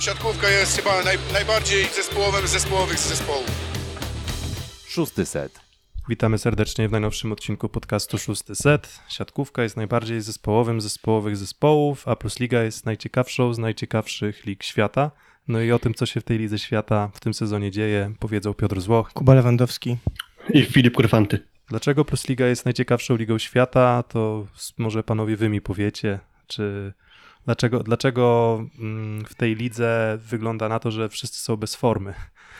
siatkówka jest chyba naj, najbardziej zespołowym z zespołowych z zespołów. Szósty set. Witamy serdecznie w najnowszym odcinku podcastu Szósty Set. Siatkówka jest najbardziej zespołowym zespołowych zespołów, a Plus Liga jest najciekawszą z najciekawszych lig świata. No i o tym, co się w tej lidze świata w tym sezonie dzieje, powiedzą Piotr Złoch. Kuba Lewandowski. I Filip Kurfanty. Dlaczego Plus Liga jest najciekawszą ligą świata, to może panowie wy mi powiecie, czy dlaczego, dlaczego mm, w tej lidze wygląda na to, że wszyscy są bez formy.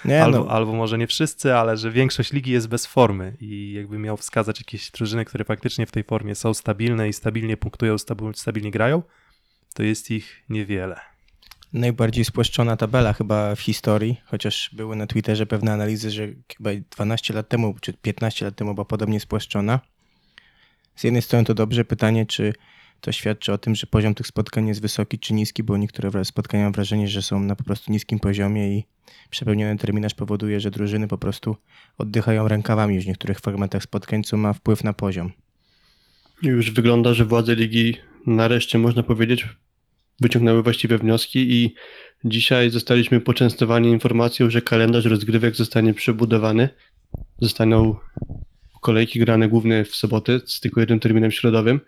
Nie, Albo, no, albo może nie wszyscy, ale że większość ligi jest bez formy i jakby miał wskazać jakieś drużyny, które faktycznie w tej formie są stabilne i stabilnie punktują, stabil- stabilnie grają, to jest ich niewiele. najbardziej spłaszczona tabela chyba w historii, chociaż były na Twitterze pewne analizy, że chyba 12 lat temu czy 15 lat temu była podobnie spłaszczona. Z jednej strony to dobrze, pytanie czy to świadczy o tym, że poziom tych spotkań jest wysoki czy niski, bo niektóre spotkania mam wrażenie, że są na po prostu niskim poziomie i przepełniony terminarz powoduje, że drużyny po prostu oddychają rękawami w niektórych fragmentach spotkań, co ma wpływ na poziom. Już wygląda, że władze ligi nareszcie, można powiedzieć, wyciągnęły właściwe wnioski i dzisiaj zostaliśmy poczęstowani informacją, że kalendarz rozgrywek zostanie przebudowany. Zostaną kolejki grane głównie w sobotę z tylko jednym terminem środowym.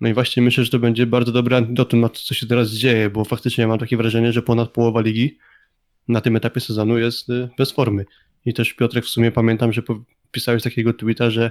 No i właśnie myślę, że to będzie bardzo dobre antidotum na to, co się teraz dzieje, bo faktycznie mam takie wrażenie, że ponad połowa ligi na tym etapie sezonu jest y, bez formy. I też Piotrek w sumie pamiętam, że pisałeś takiego tweeta, że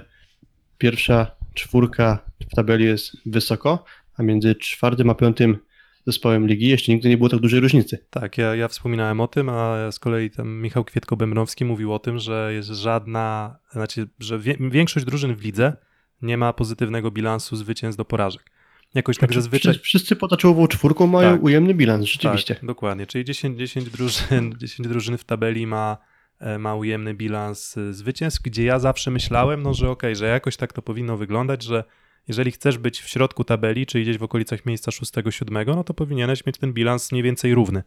pierwsza czwórka w tabeli jest wysoko, a między czwartym a piątym zespołem ligi jeszcze nigdy nie było tak dużej różnicy. Tak, ja, ja wspominałem o tym, a z kolei tam Michał Kwietko-Bębnowski mówił o tym, że jest żadna, znaczy, że wie, większość drużyn w lidze nie ma pozytywnego bilansu zwycięstw do porażek. Jakoś tak zazwyczaj... Wszyscy, poza czołową czwórką mają Tak. ujemny bilans, rzeczywiście. Tak, dokładnie. Czyli 10, 10, drużyn, 10 drużyn w tabeli ma, e, ma ujemny bilans e, zwycięstw, gdzie ja zawsze myślałem, no że okej, że jakoś tak to powinno wyglądać, że jeżeli chcesz być w środku tabeli, czyli gdzieś w okolicach miejsca 6-7, no to powinieneś mieć ten bilans mniej więcej równy,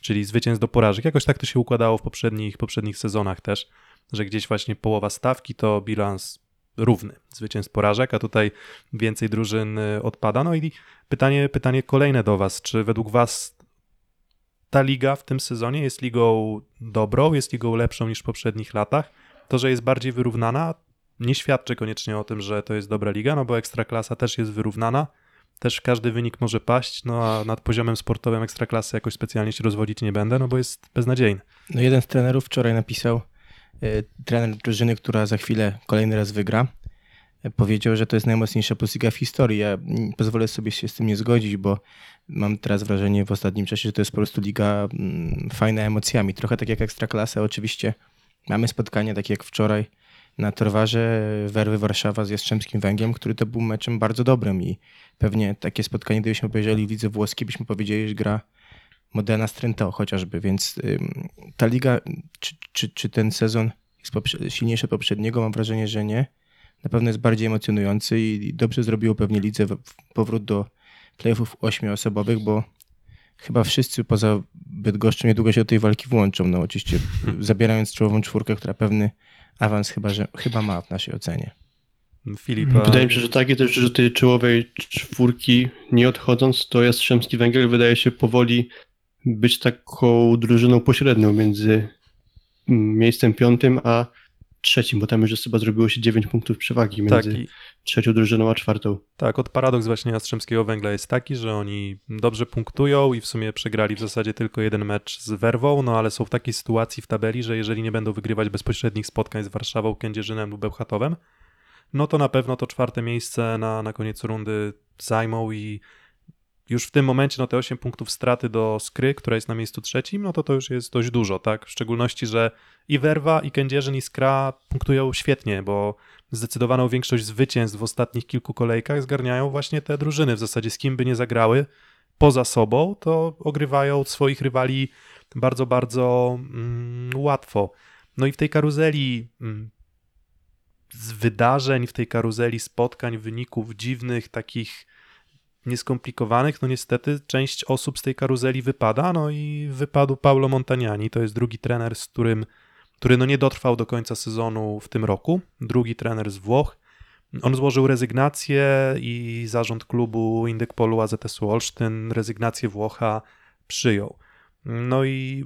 czyli zwycięstw do porażek. Jakoś tak to się układało w poprzednich, poprzednich sezonach też, że gdzieś właśnie połowa stawki to bilans równy zwycięstw porażek, a tutaj więcej drużyn y, odpada. No i pytanie, pytanie kolejne do Was, czy według Was ta liga w tym sezonie jest ligą dobrą, jest ligą lepszą niż w poprzednich latach. To, że jest bardziej wyrównana, nie świadczy koniecznie o tym, że to jest dobra liga, no bo ekstraklasa też jest wyrównana. Też każdy wynik może paść, no a nad poziomem sportowym ekstraklasy jakoś specjalnie się rozwodzić nie będę, no bo jest beznadziejny. No jeden z trenerów wczoraj napisał, trener drużyny, która za chwilę kolejny raz wygra, e, powiedział, że to jest najmocniejsza Plus-Liga w historii. Ja pozwolę sobie się z tym nie zgodzić, bo mam teraz wrażenie w ostatnim czasie, że to jest po prostu liga mm, fajna emocjami. Trochę tak jak Ekstraklasa. Oczywiście mamy spotkania takie jak wczoraj na Torwarze Werwy Warszawa z Jastrzębskim Węglem, który to był meczem bardzo dobrym i pewnie takie spotkanie, gdybyśmy obejrzeli w lidze włoskiej, byśmy powiedzieli, że gra Modena Strento chociażby, więc ta liga, czy, czy, czy ten sezon jest poprze- silniejszy od poprzedniego? Mam wrażenie, że nie. Na pewno jest bardziej emocjonujący i dobrze zrobiło pewnie lidze powrót do playoffów ośmioosobowych, bo chyba wszyscy poza Bydgoszczą niedługo się do tej walki włączą. No oczywiście zabierając czołową czwórkę, która pewny awans chyba, że, chyba ma w naszej ocenie. Filip, a- Wydaje mi się, że takie też, że tej czołowej czwórki nie odchodząc, to Jastrzębski Węgiel wydaje się powoli być taką drużyną pośrednią między mm, miejscem piątym a trzecim, bo tam już chyba zrobiło się 9 punktów przewagi tak, między i, trzecią drużyną a czwartą. Tak, od paradoks właśnie Jastrzębskiego Węgla jest taki, że oni dobrze punktują i w sumie przegrali w zasadzie tylko jeden mecz z Werwą, no ale są w takiej sytuacji w tabeli, że jeżeli nie będą wygrywać bezpośrednich spotkań z Warszawą, Kędzierzynem lub Bełchatowem, no to na pewno to czwarte miejsce na, na koniec rundy zajmą i już w tym momencie no te 8 punktów straty do Skry, która jest na miejscu trzecim, no to to już jest dość dużo, tak? W szczególności, że i Werwa, i Kędzierzyn, i Skra punktują świetnie, bo zdecydowaną większość zwycięstw w ostatnich kilku kolejkach zgarniają właśnie te drużyny. W zasadzie z kim by nie zagrały poza sobą, to ogrywają swoich rywali bardzo, bardzo mm, łatwo. No i w tej karuzeli mm, z wydarzeń, w tej karuzeli spotkań, wyników dziwnych, takich nieskomplikowanych, no niestety część osób z tej karuzeli wypada, no i wypadł Paulo Montagnani, to jest drugi trener, z którym, który no nie dotrwał do końca sezonu w tym roku, drugi trener z Włoch. On złożył rezygnację i zarząd klubu Indykpolu AZS Olsztyn rezygnację Włocha przyjął. No i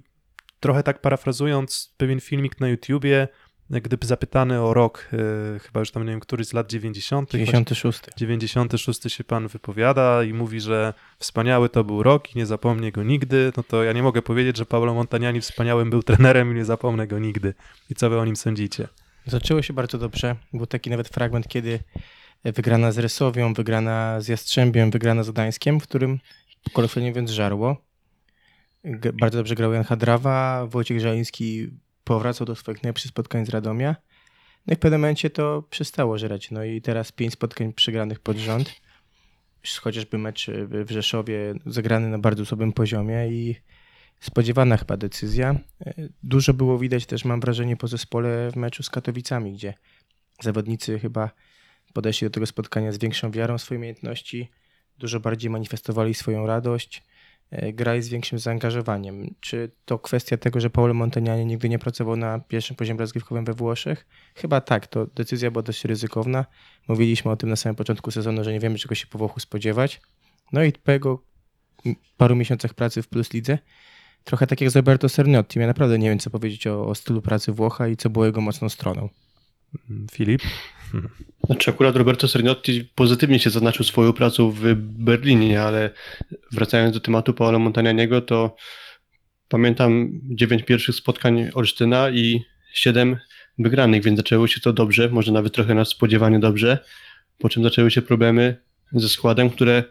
trochę tak parafrazując pewien filmik na YouTubie, gdyby zapytany o rok, e, chyba już tam nie wiem, któryś z lat 90., 96. 96 się pan wypowiada i mówi, że wspaniały to był rok i nie zapomnę go nigdy, no to ja nie mogę powiedzieć, że Paolo Montaniani wspaniałym był trenerem i nie zapomnę go nigdy. I co wy o nim sądzicie? Zaczęło się bardzo dobrze. Był taki nawet fragment, kiedy wygrana z Resowią, wygrana z Jastrzębiem, wygrana z Gdańskiem, w którym kolokwialnie mówiąc żarło. Bardzo dobrze grał Jan Hadrawa, Wojciech Żaliński powracał do swoich najlepszych spotkań z Radomia. No i w pewnym momencie to przestało żerać. No i teraz pięć spotkań przegranych pod rząd. Chociażby mecz w Rzeszowie zagrany na bardzo słabym poziomie i spodziewana chyba decyzja. Dużo było widać też, mam wrażenie, po zespole w meczu z Katowicami, gdzie zawodnicy chyba podeszli do tego spotkania z większą wiarą w swoje umiejętności, dużo bardziej manifestowali swoją radość, grali z większym zaangażowaniem. Czy to kwestia tego, że Paolo Montaniani nigdy nie pracował na pierwszym poziomie rozgrywkowym we Włoszech? Chyba tak, to decyzja była dość ryzykowna. Mówiliśmy o tym na samym początku sezonu, że nie wiemy, czego się po Włochu spodziewać. No i po jego paru miesiącach pracy w Plus Lidze, trochę tak jak z Roberto Cerniotti, ja naprawdę nie wiem, co powiedzieć o, o stylu pracy Włocha i co było jego mocną stroną. Mm, Filip? Znaczy akurat Roberto Cerniotti pozytywnie się zaznaczył swoją pracą w Berlinie, ale wracając do tematu Paola Montanianiego, to pamiętam dziewięć pierwszych spotkań Olsztyna i siedem wygranych, więc zaczęło się to dobrze, może nawet trochę nadspodziewanie dobrze, po czym zaczęły się problemy ze składem, które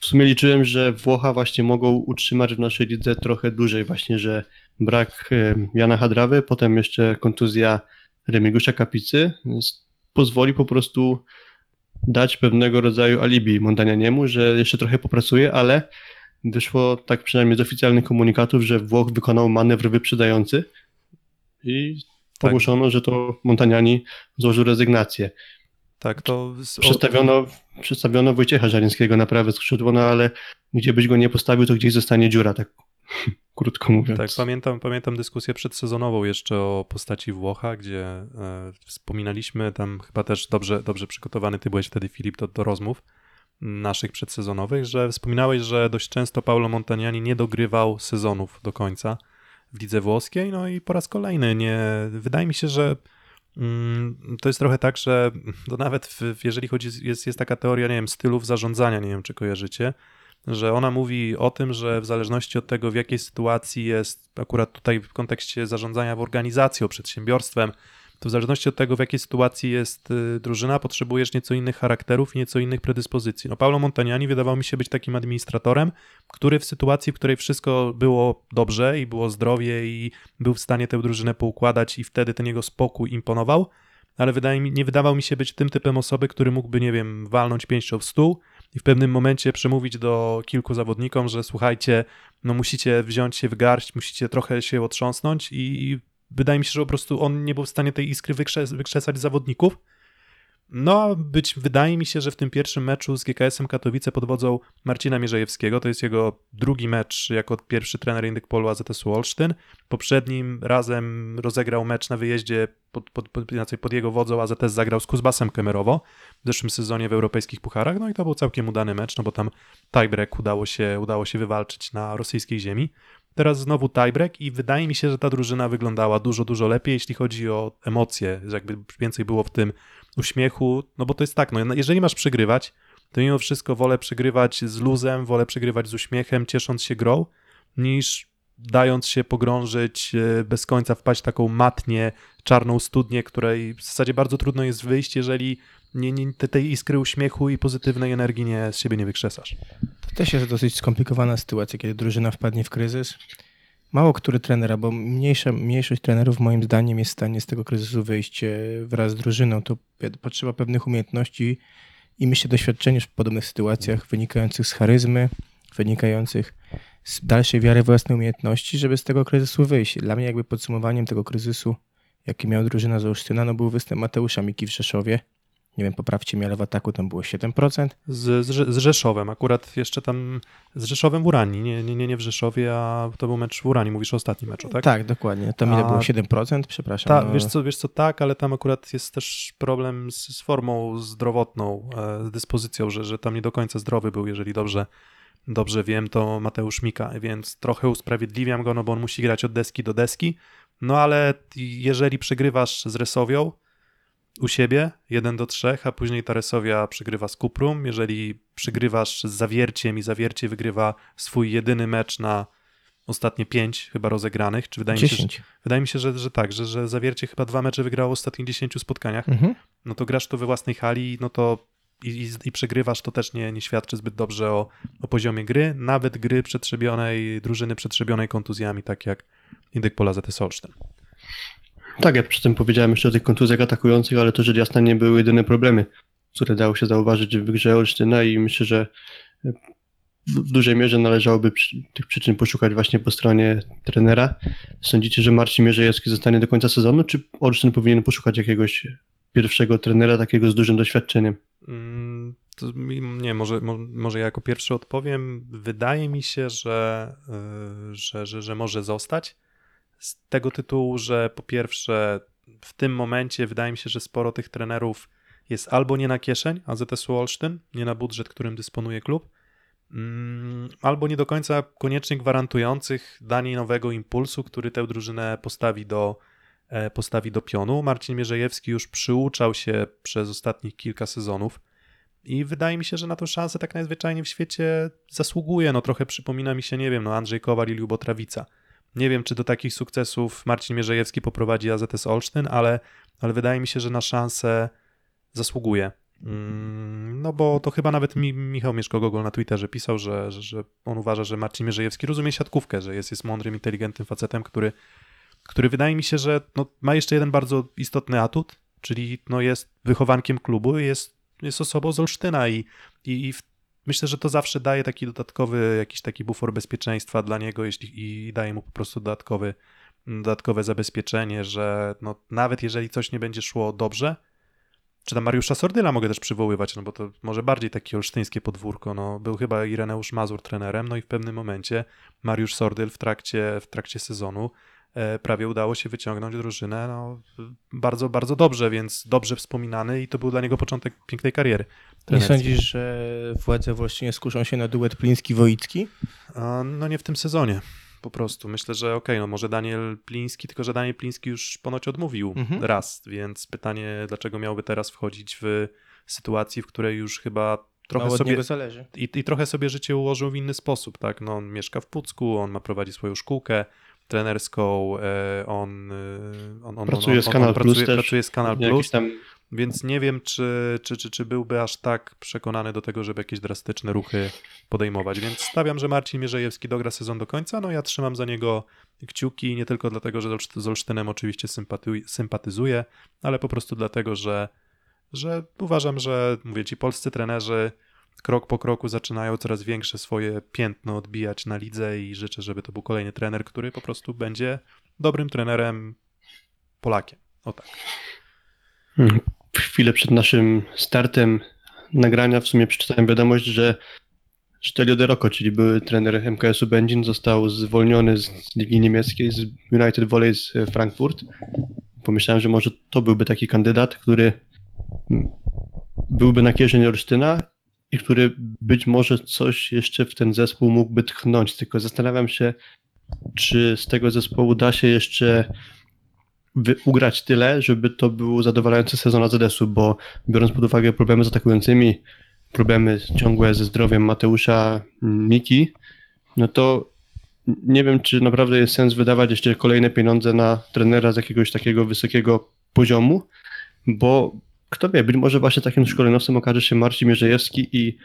w sumie liczyłem, że Włocha właśnie mogą utrzymać w naszej lidze trochę dłużej, właśnie, że brak Jana Hadrawy, potem jeszcze kontuzja Remigiusza Kapicy pozwoli po prostu dać pewnego rodzaju alibi Montanianiemu, że jeszcze trochę popracuje, ale wyszło tak przynajmniej z oficjalnych komunikatów, że Włoch wykonał manewr wyprzedający i Tak. ogłoszono, że to Montaniani złożył rezygnację. Tak, to... Przedstawiono, przedstawiono Wojciecha Żalińskiego na prawe skrzydło, no ale gdzie byś go nie postawił, to gdzieś zostanie dziura, tak krótko mówiąc. Tak, pamiętam, pamiętam dyskusję przedsezonową jeszcze o postaci Włocha, gdzie e, wspominaliśmy tam chyba też dobrze, dobrze przygotowany, ty byłeś wtedy Filip do, do rozmów naszych przedsezonowych, że wspominałeś, że dość często Paulo Montaniani nie dogrywał sezonów do końca w lidze włoskiej, no i po raz kolejny nie, wydaje mi się, że mm, to jest trochę tak, że to nawet w, w- jeżeli chodzi, jest, jest taka teoria, nie wiem, stylów zarządzania, nie wiem, czy kojarzycie, że ona mówi o tym, że w zależności od tego, w jakiej sytuacji jest, akurat tutaj w kontekście zarządzania w organizacją, przedsiębiorstwem, to w zależności od tego, w jakiej sytuacji jest y, drużyna, potrzebujesz nieco innych charakterów i nieco innych predyspozycji. No Paulo Montaniani wydawał mi się być takim administratorem, który w sytuacji, w której wszystko było dobrze i było zdrowie i był w stanie tę drużynę poukładać i wtedy ten jego spokój imponował, ale wydaje mi, nie wydawał mi się być tym typem osoby, który mógłby, nie wiem, walnąć pięścią w stół i w pewnym momencie przemówić do kilku zawodnikom, że słuchajcie, no musicie wziąć się w garść, musicie trochę się otrząsnąć i, wydaje mi się, że po prostu on nie był w stanie tej iskry wykrzes- wykrzesać zawodników. No, być, wydaje mi się, że w tym pierwszym meczu z GKS-em Katowice pod wodzą Marcina Mierzejewskiego, to jest jego drugi mecz jako pierwszy trener Indykpolu AZS-u Olsztyn. Poprzednim razem rozegrał mecz na wyjeździe pod, pod, pod, pod jego wodzą AZS zagrał z Kuzbasem Kemerowo w zeszłym sezonie w europejskich pucharach, no i to był całkiem udany mecz, no bo tam tiebreak udało się, udało się wywalczyć na rosyjskiej ziemi. Teraz znowu tiebreak i wydaje mi się, że ta drużyna wyglądała dużo, dużo lepiej, jeśli chodzi o emocje, że jakby więcej było w tym uśmiechu, no bo to jest tak, no jeżeli masz przegrywać, to mimo wszystko wolę przegrywać z luzem, wolę przegrywać z uśmiechem, ciesząc się grą, niż dając się pogrążyć, e, bez końca wpaść w taką matnię, czarną studnię, której w zasadzie bardzo trudno jest wyjść, jeżeli nie, nie, te, tej iskry uśmiechu i pozytywnej energii nie, z siebie nie wykrzesasz. To też jest dosyć skomplikowana sytuacja, kiedy drużyna wpadnie w kryzys. Mało który trener, albo mniejsza, mniejszość trenerów moim zdaniem jest w stanie z tego kryzysu wyjść e, wraz z drużyną. To potrzeba pewnych umiejętności i myślę doświadczeń w podobnych sytuacjach wynikających z charyzmy, wynikających z dalszej wiary w własne umiejętności, żeby z tego kryzysu wyjść. Dla mnie jakby podsumowaniem tego kryzysu, jaki miał drużyna z Olsztyna, no był występ Mateusza Miki w Rzeszowie. Nie wiem, poprawcie mnie, ale w ataku tam było 7%. Z, z, z Rzeszowem, akurat jeszcze tam z Rzeszowem w Uranii, nie, nie, nie, nie w Rzeszowie, a to był mecz w Uranii, mówisz o ostatnim meczu, tak? Tak, dokładnie. Tam ile A- było? 7%? Przepraszam. Ta, no. wiesz, co, wiesz co, tak, ale tam akurat jest też problem z, z formą zdrowotną, e, z dyspozycją, że, że tam nie do końca zdrowy był, jeżeli dobrze, dobrze wiem, to Mateusz Mika, więc trochę usprawiedliwiam go, no bo on musi grać od deski do deski. No ale jeżeli przegrywasz z Resowią u siebie 1 do 3, a później ta Resowia przegrywa z Kuprum, jeżeli przegrywasz z Zawierciem i Zawiercie wygrywa swój jedyny mecz na ostatnie 5 chyba rozegranych, czy wydaje mi się, że, 10. wydaje mi się, że, że tak, że, że Zawiercie chyba dwa mecze wygrało w ostatnich 10 spotkaniach, Mhm. no to grasz to we własnej hali, no to i, i, i przegrywasz, to też nie, nie świadczy zbyt dobrze o, o poziomie gry, nawet gry przetrzebionej, drużyny przetrzebionej kontuzjami, tak jak Indyk Pola ZS Olsztyn. Tak, ja przy tym powiedziałem jeszcze o tych kontuzjach atakujących, ale to rzecz jasna nie były jedyne problemy, które dało się zauważyć w grze Olsztyna i myślę, że w dużej mierze należałoby tych przyczyn poszukać właśnie po stronie trenera. Sądzicie, że Marcin Mierzejewski zostanie do końca sezonu, czy Olsztyn powinien poszukać jakiegoś pierwszego trenera takiego z dużym doświadczeniem? Mm, nie, może, mo- może ja jako pierwszy odpowiem. Wydaje mi się, że, y, że, że, że może zostać. Z tego tytułu, że po pierwsze, w tym momencie wydaje mi się, że sporo tych trenerów jest albo nie na kieszeń AZS-u Olsztyn, nie na budżet, którym dysponuje klub, mm, albo nie do końca koniecznie gwarantujących danie nowego impulsu, który tę drużynę postawi do, e, postawi do pionu. Marcin Mierzejewski już przyuczał się przez ostatnich kilka sezonów i wydaje mi się, że na tą szansę tak najzwyczajniej w świecie zasługuje. No trochę przypomina mi się, nie wiem, no Andrzej Kowal i Lubo Trawica. Nie wiem, czy do takich sukcesów Marcin Mierzejewski poprowadzi AZS Olsztyn, ale, ale wydaje mi się, że na szansę zasługuje. Mm, No bo to chyba nawet mi, Michał Mieszko-Gogol na Twitterze pisał, że, że, że on uważa, że Marcin Mierzejewski rozumie siatkówkę, że jest, jest mądrym, inteligentnym facetem, który, który wydaje mi się, że no, ma jeszcze jeden bardzo istotny atut, czyli no, jest wychowankiem klubu, jest, jest osobą z Olsztyna i, i, i w, myślę, że to zawsze daje taki dodatkowy, jakiś taki bufor bezpieczeństwa dla niego jeśli, i daje mu po prostu dodatkowy, dodatkowe zabezpieczenie, że no, nawet jeżeli coś nie będzie szło dobrze, czy tam Mariusza Sordyla mogę też przywoływać, no bo to może bardziej takie olsztyńskie podwórko. No, był chyba Ireneusz Mazur trenerem, no i w pewnym momencie Mariusz Sordyl w trakcie, w trakcie sezonu prawie udało się wyciągnąć drużynę no, bardzo, bardzo dobrze, więc dobrze wspominany i to był dla niego początek pięknej kariery. Nie trenerskiej. sądzisz, że władze w Olsztynie skuszą się na duet Pliński-Woicki? A, No nie w tym sezonie. Po prostu myślę, że okej, no może Daniel Pliński, tylko że Daniel Pliński już ponoć odmówił Mhm. raz, więc pytanie, dlaczego miałby teraz wchodzić w sytuacji, w której już chyba trochę Mało sobie zależy. i, i trochę sobie życie ułożył w inny sposób, tak? No, on mieszka w Pucku, on ma prowadzi swoją szkółkę trenerską, e, on, e, on, on Pracuje on, z on, Kanal on Plus pracuje, z Kanal Plus, tam więc nie wiem, czy, czy, czy, czy byłby aż tak przekonany do tego, żeby jakieś drastyczne ruchy podejmować. Więc stawiam, że Marcin Mierzejewski dogra sezon do końca. No ja trzymam za niego kciuki, nie tylko dlatego, że z Olszt- z Olsztynem oczywiście sympatu- sympatyzuję, ale po prostu dlatego, że, że uważam, że mówię ci, polscy trenerzy krok po kroku zaczynają coraz większe swoje piętno odbijać na lidze i życzę, żeby to był kolejny trener, który po prostu będzie dobrym trenerem Polakiem. O tak. Hmm. Chwilę przed naszym startem nagrania w sumie przeczytałem wiadomość, że Stelio De Rocco, czyli były trener MKS-u Będzin, został zwolniony z ligi niemieckiej, z United Volley z Frankfurt. Pomyślałem, że może to byłby taki kandydat, który mm, byłby na kieszeni Olsztyna i który być może coś jeszcze w ten zespół mógłby tchnąć. Tylko zastanawiam się, czy z tego zespołu da się jeszcze ugrać tyle, żeby to był zadowalający sezon AZS-u, bo biorąc pod uwagę problemy z atakującymi, problemy ciągłe ze zdrowiem Mateusza Miki, no to nie wiem, czy naprawdę jest sens wydawać jeszcze kolejne pieniądze na trenera z jakiegoś takiego wysokiego poziomu, bo kto wie, być może właśnie takim szkoleniowcem okaże się Marcin Mierzejewski i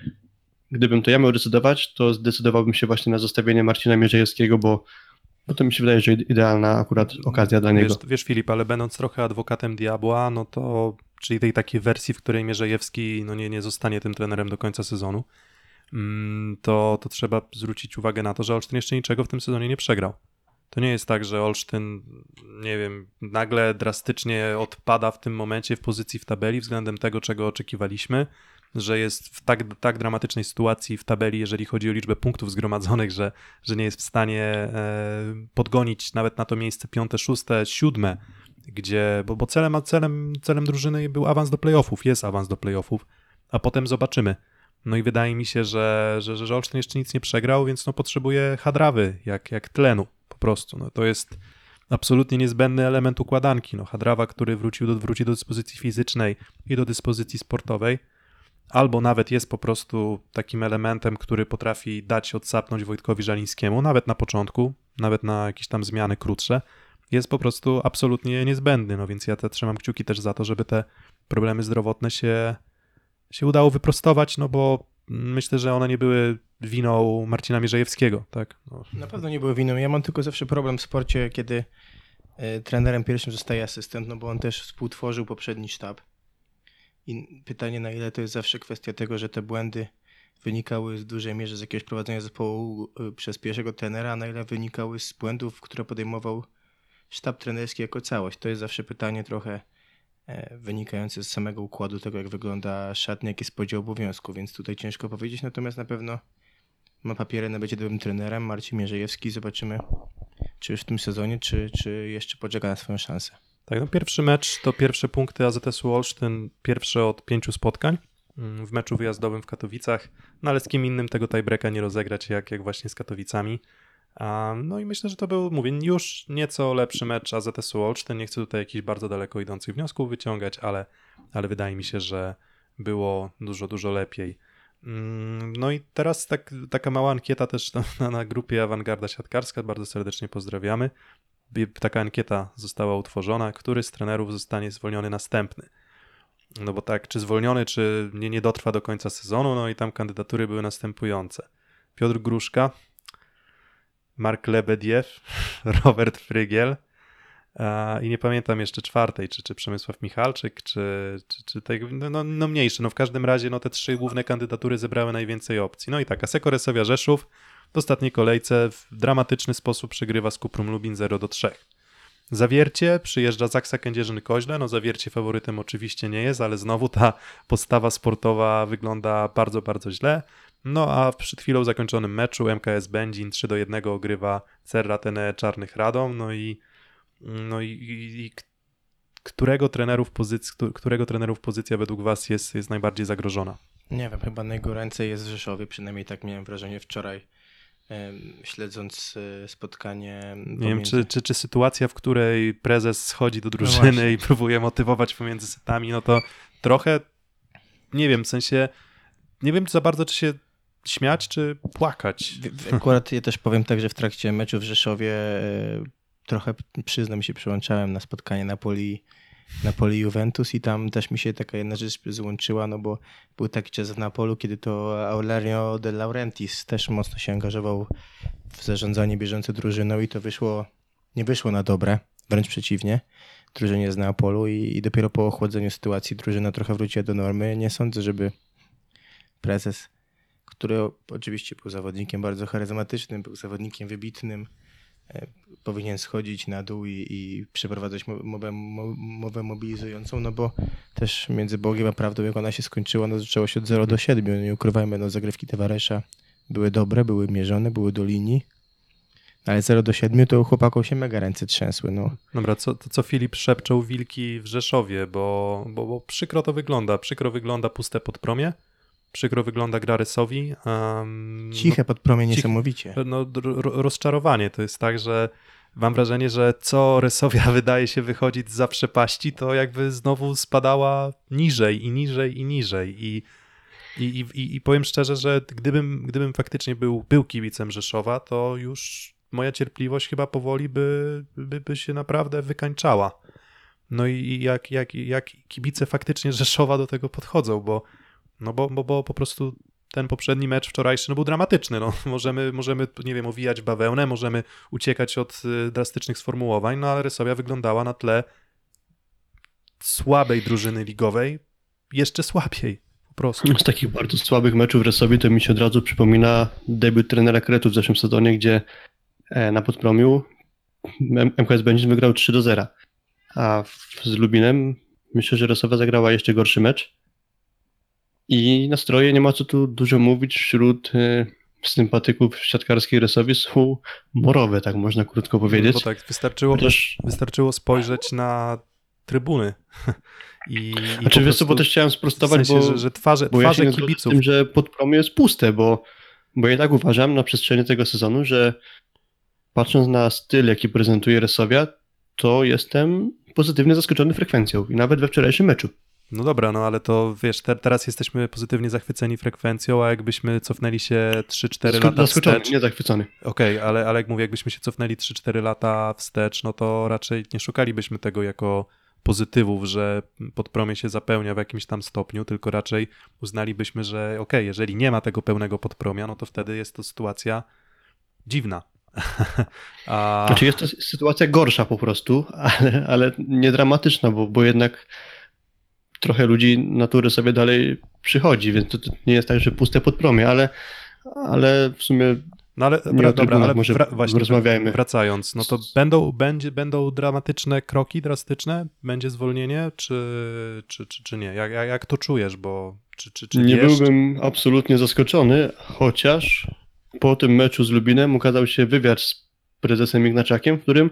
gdybym to ja miał decydować, to zdecydowałbym się właśnie na zostawienie Marcina Mierzejewskiego, bo, bo to mi się wydaje, że idealna akurat okazja dla niego. Wiesz, wiesz Filip, ale będąc trochę adwokatem diabła, no to czyli tej takiej wersji, w której Mierzejewski no nie, nie zostanie tym trenerem do końca sezonu, mm, to, to trzeba zwrócić uwagę na to, że Olsztyn jeszcze niczego w tym sezonie nie przegrał. To nie jest tak, że Olsztyn, nie wiem, nagle drastycznie odpada w tym momencie w pozycji w tabeli względem tego, czego oczekiwaliśmy, że jest w tak, tak dramatycznej sytuacji w tabeli, jeżeli chodzi o liczbę punktów zgromadzonych, że, że nie jest w stanie e, podgonić nawet na to miejsce piąte, szóste, siódme, gdzie, bo, bo celem, celem, celem drużyny był awans do playoffów, jest awans do playoffów, a potem zobaczymy. No i wydaje mi się, że, że, że Olsztyn jeszcze nic nie przegrał, więc no potrzebuje hadrawy, jak, jak tlenu po prostu. No to jest absolutnie niezbędny element układanki. No hadrawa, który wrócił do, wróci do dyspozycji fizycznej i do dyspozycji sportowej, albo nawet jest po prostu takim elementem, który potrafi dać odsapnąć Wojtkowi Żalińskiemu, nawet na początku, nawet na jakieś tam zmiany krótsze, jest po prostu absolutnie niezbędny. No więc ja te trzymam kciuki też za to, żeby te problemy zdrowotne się, się udało wyprostować, no bo myślę, że one nie były winą Marcina Mierzejewskiego, tak? No, Na pewno nie było winą. Ja mam tylko zawsze problem w sporcie, kiedy e, trenerem pierwszym zostaje asystent, no bo on też współtworzył poprzedni sztab. I pytanie, na ile to jest zawsze kwestia tego, że te błędy wynikały w dużej mierze z jakiegoś prowadzenia zespołu e, przez pierwszego trenera, a na ile wynikały z błędów, które podejmował sztab trenerski jako całość. To jest zawsze pytanie trochę e, wynikające z samego układu tego, jak wygląda szatnia, jaki jest podział obowiązku, więc tutaj ciężko powiedzieć, natomiast na pewno ma papiery na bycie dobrym trenerem. Marcin Mierzejewski, zobaczymy czy już w tym sezonie, czy, czy jeszcze poczeka na swoją szansę. Tak, no pierwszy mecz to pierwsze punkty AZS-u Olsztyn, pierwsze od pięciu spotkań mm, w meczu wyjazdowym w Katowicach, no ale z kim innym tego tiebreaka nie rozegrać jak, jak właśnie z Katowicami. No i myślę, że to był, mówię, już nieco lepszy mecz AZS-u Olsztyn. Nie chcę tutaj jakichś bardzo daleko idących wniosków wyciągać, ale, ale wydaje mi się, że było dużo, dużo lepiej. Mm, No i teraz tak, taka mała ankieta też na, na grupie Awangarda Siatkarska, bardzo serdecznie pozdrawiamy. Taka ankieta została utworzona, który z trenerów zostanie zwolniony następny. No bo tak, czy zwolniony, czy nie, nie dotrwa do końca sezonu, no i tam kandydatury były następujące. Piotr Gruszka, Mark Lebediew, Robert Frygiel i nie pamiętam jeszcze czwartej, czy, czy Przemysław Michalczyk, czy, czy, czy tej, no, no, no mniejszy. No w każdym razie no te trzy główne kandydatury zebrały najwięcej opcji. No i tak, Aseko Resowia Rzeszów w ostatniej kolejce w dramatyczny sposób przegrywa z Kuprum Lubin 0 do 3. Zawiercie przyjeżdża Zaksa Kędzierzyn-Koźle. No zawiercie faworytem oczywiście nie jest, ale znowu ta postawa sportowa wygląda bardzo, bardzo źle. No a przed chwilą zakończonym meczu MKS Będzin 3 do 1 ogrywa Cerratene Czarnych Radom. No i, no i, i, i którego trenerów, pozyc- któ- którego trenerów pozycja według was jest, jest najbardziej zagrożona? Nie wiem, chyba najgoręcej jest w Rzeszowie, przynajmniej tak miałem wrażenie wczoraj, śledząc e, spotkanie. Nie wiem, czy, czy, czy sytuacja, w której prezes schodzi do drużyny No i próbuje motywować pomiędzy setami, no to trochę, nie wiem, w sensie, nie wiem za bardzo, czy się śmiać, czy płakać. Akurat ja też powiem tak, że w trakcie meczu w Rzeszowie e, trochę, przyznam się, przyłączałem na spotkanie Napoli, Napoli Juventus i tam też mi się taka jedna rzecz złączyła, no bo był taki czas w Napolu, kiedy to Aurelio de Laurentiis też mocno się angażował w zarządzanie bieżące drużyną i to wyszło, nie wyszło na dobre, wręcz przeciwnie drużynie z Neapolu i, i dopiero po ochłodzeniu sytuacji drużyna trochę wróciła do normy. Nie sądzę, żeby prezes który oczywiście był zawodnikiem bardzo charyzmatycznym, był zawodnikiem wybitnym, powinien schodzić na dół i, i przeprowadzać mo- mowę, mo- mowę mobilizującą, no bo też między Bogiem a prawdą, jak ona się skończyła, no zaczęło się od 0 do 7. Nie ukrywajmy, no zagrywki Tavaresza były dobre, były mierzone, były do linii, ale 0 do 7 to u chłopaków się mega ręce trzęsły, no. Dobra, co, to co Filip szepczą wilki w Rzeszowie, bo, bo, bo przykro to wygląda. Przykro wygląda puste podpromie, przykro wygląda gra Rysowi. Um, Ciche pod promień niesamowicie. no, ro- ro- rozczarowanie. To jest tak, że mam wrażenie, że co Rysowia wydaje się wychodzić z przepaści, to jakby znowu spadała niżej i niżej i niżej. I, i, i, i powiem szczerze, że gdybym, gdybym faktycznie był, był kibicem Rzeszowa, to już moja cierpliwość chyba powoli by, by, by się naprawdę wykańczała. No i jak, jak, jak kibice faktycznie Rzeszowa do tego podchodzą, bo, no bo, bo, bo po prostu ten poprzedni mecz wczorajszy no, był dramatyczny. No, możemy, możemy, nie wiem, owijać bawełnę, możemy uciekać od y, drastycznych sformułowań, no ale Rysowia wyglądała na tle słabej drużyny ligowej jeszcze słabiej. Po prostu. Z takich bardzo słabych meczów w Resowie to mi się od razu przypomina debiut trenera Kretu w zeszłym sezonie, gdzie e, na Podpromiu MKS Będzin wygrał 3 do 0. A z Lubinem myślę, że Resowia zagrała jeszcze gorszy mecz. I nastroje, nie ma co tu dużo mówić, wśród e, sympatyków siatkarskiej Resowi są morowe, tak można krótko powiedzieć. Bo tak, wystarczyło, Chociaż wystarczyło spojrzeć na trybuny. I, i Znaczy wiesz co, bo też chciałem w sprostować, sensie, bo, że, że twarze, bo ja się twarze zgodzę z kibiców tym, że podpromy jest puste, bo, bo ja tak uważam na przestrzeni tego sezonu, że patrząc na styl, jaki prezentuje Resowia, to jestem pozytywnie zaskoczony frekwencją i nawet we wczorajszym meczu. No dobra, no ale to wiesz, te, teraz jesteśmy pozytywnie zachwyceni frekwencją, a jakbyśmy cofnęli się 3-4 Zasko- lata wstecz. nie zachwycony. Okej, ale, ale jak mówię, jakbyśmy się cofnęli 3-4 lata wstecz, no to raczej nie szukalibyśmy tego jako pozytywów, że podpromie się zapełnia w jakimś tam stopniu, tylko raczej uznalibyśmy, że okej, jeżeli nie ma tego pełnego podpromia, no to wtedy jest to sytuacja dziwna. A, Znaczy jest to sytuacja gorsza po prostu, ale, ale nie dramatyczna, bo, bo jednak trochę ludzi natury sobie dalej przychodzi, więc to, to nie jest tak, że puste podpromie, ale, ale w sumie no ale, nie dobra, ale może wra- właśnie rozmawiajmy. wracając, no to będą, będzie, będą dramatyczne kroki, drastyczne? Będzie zwolnienie, czy, czy, czy, czy nie? Jak, jak, jak to czujesz, bo czy, czy, czy nie wiesz? byłbym absolutnie zaskoczony, chociaż po tym meczu z Lubinem ukazał się wywiad z prezesem Ignaczakiem, w którym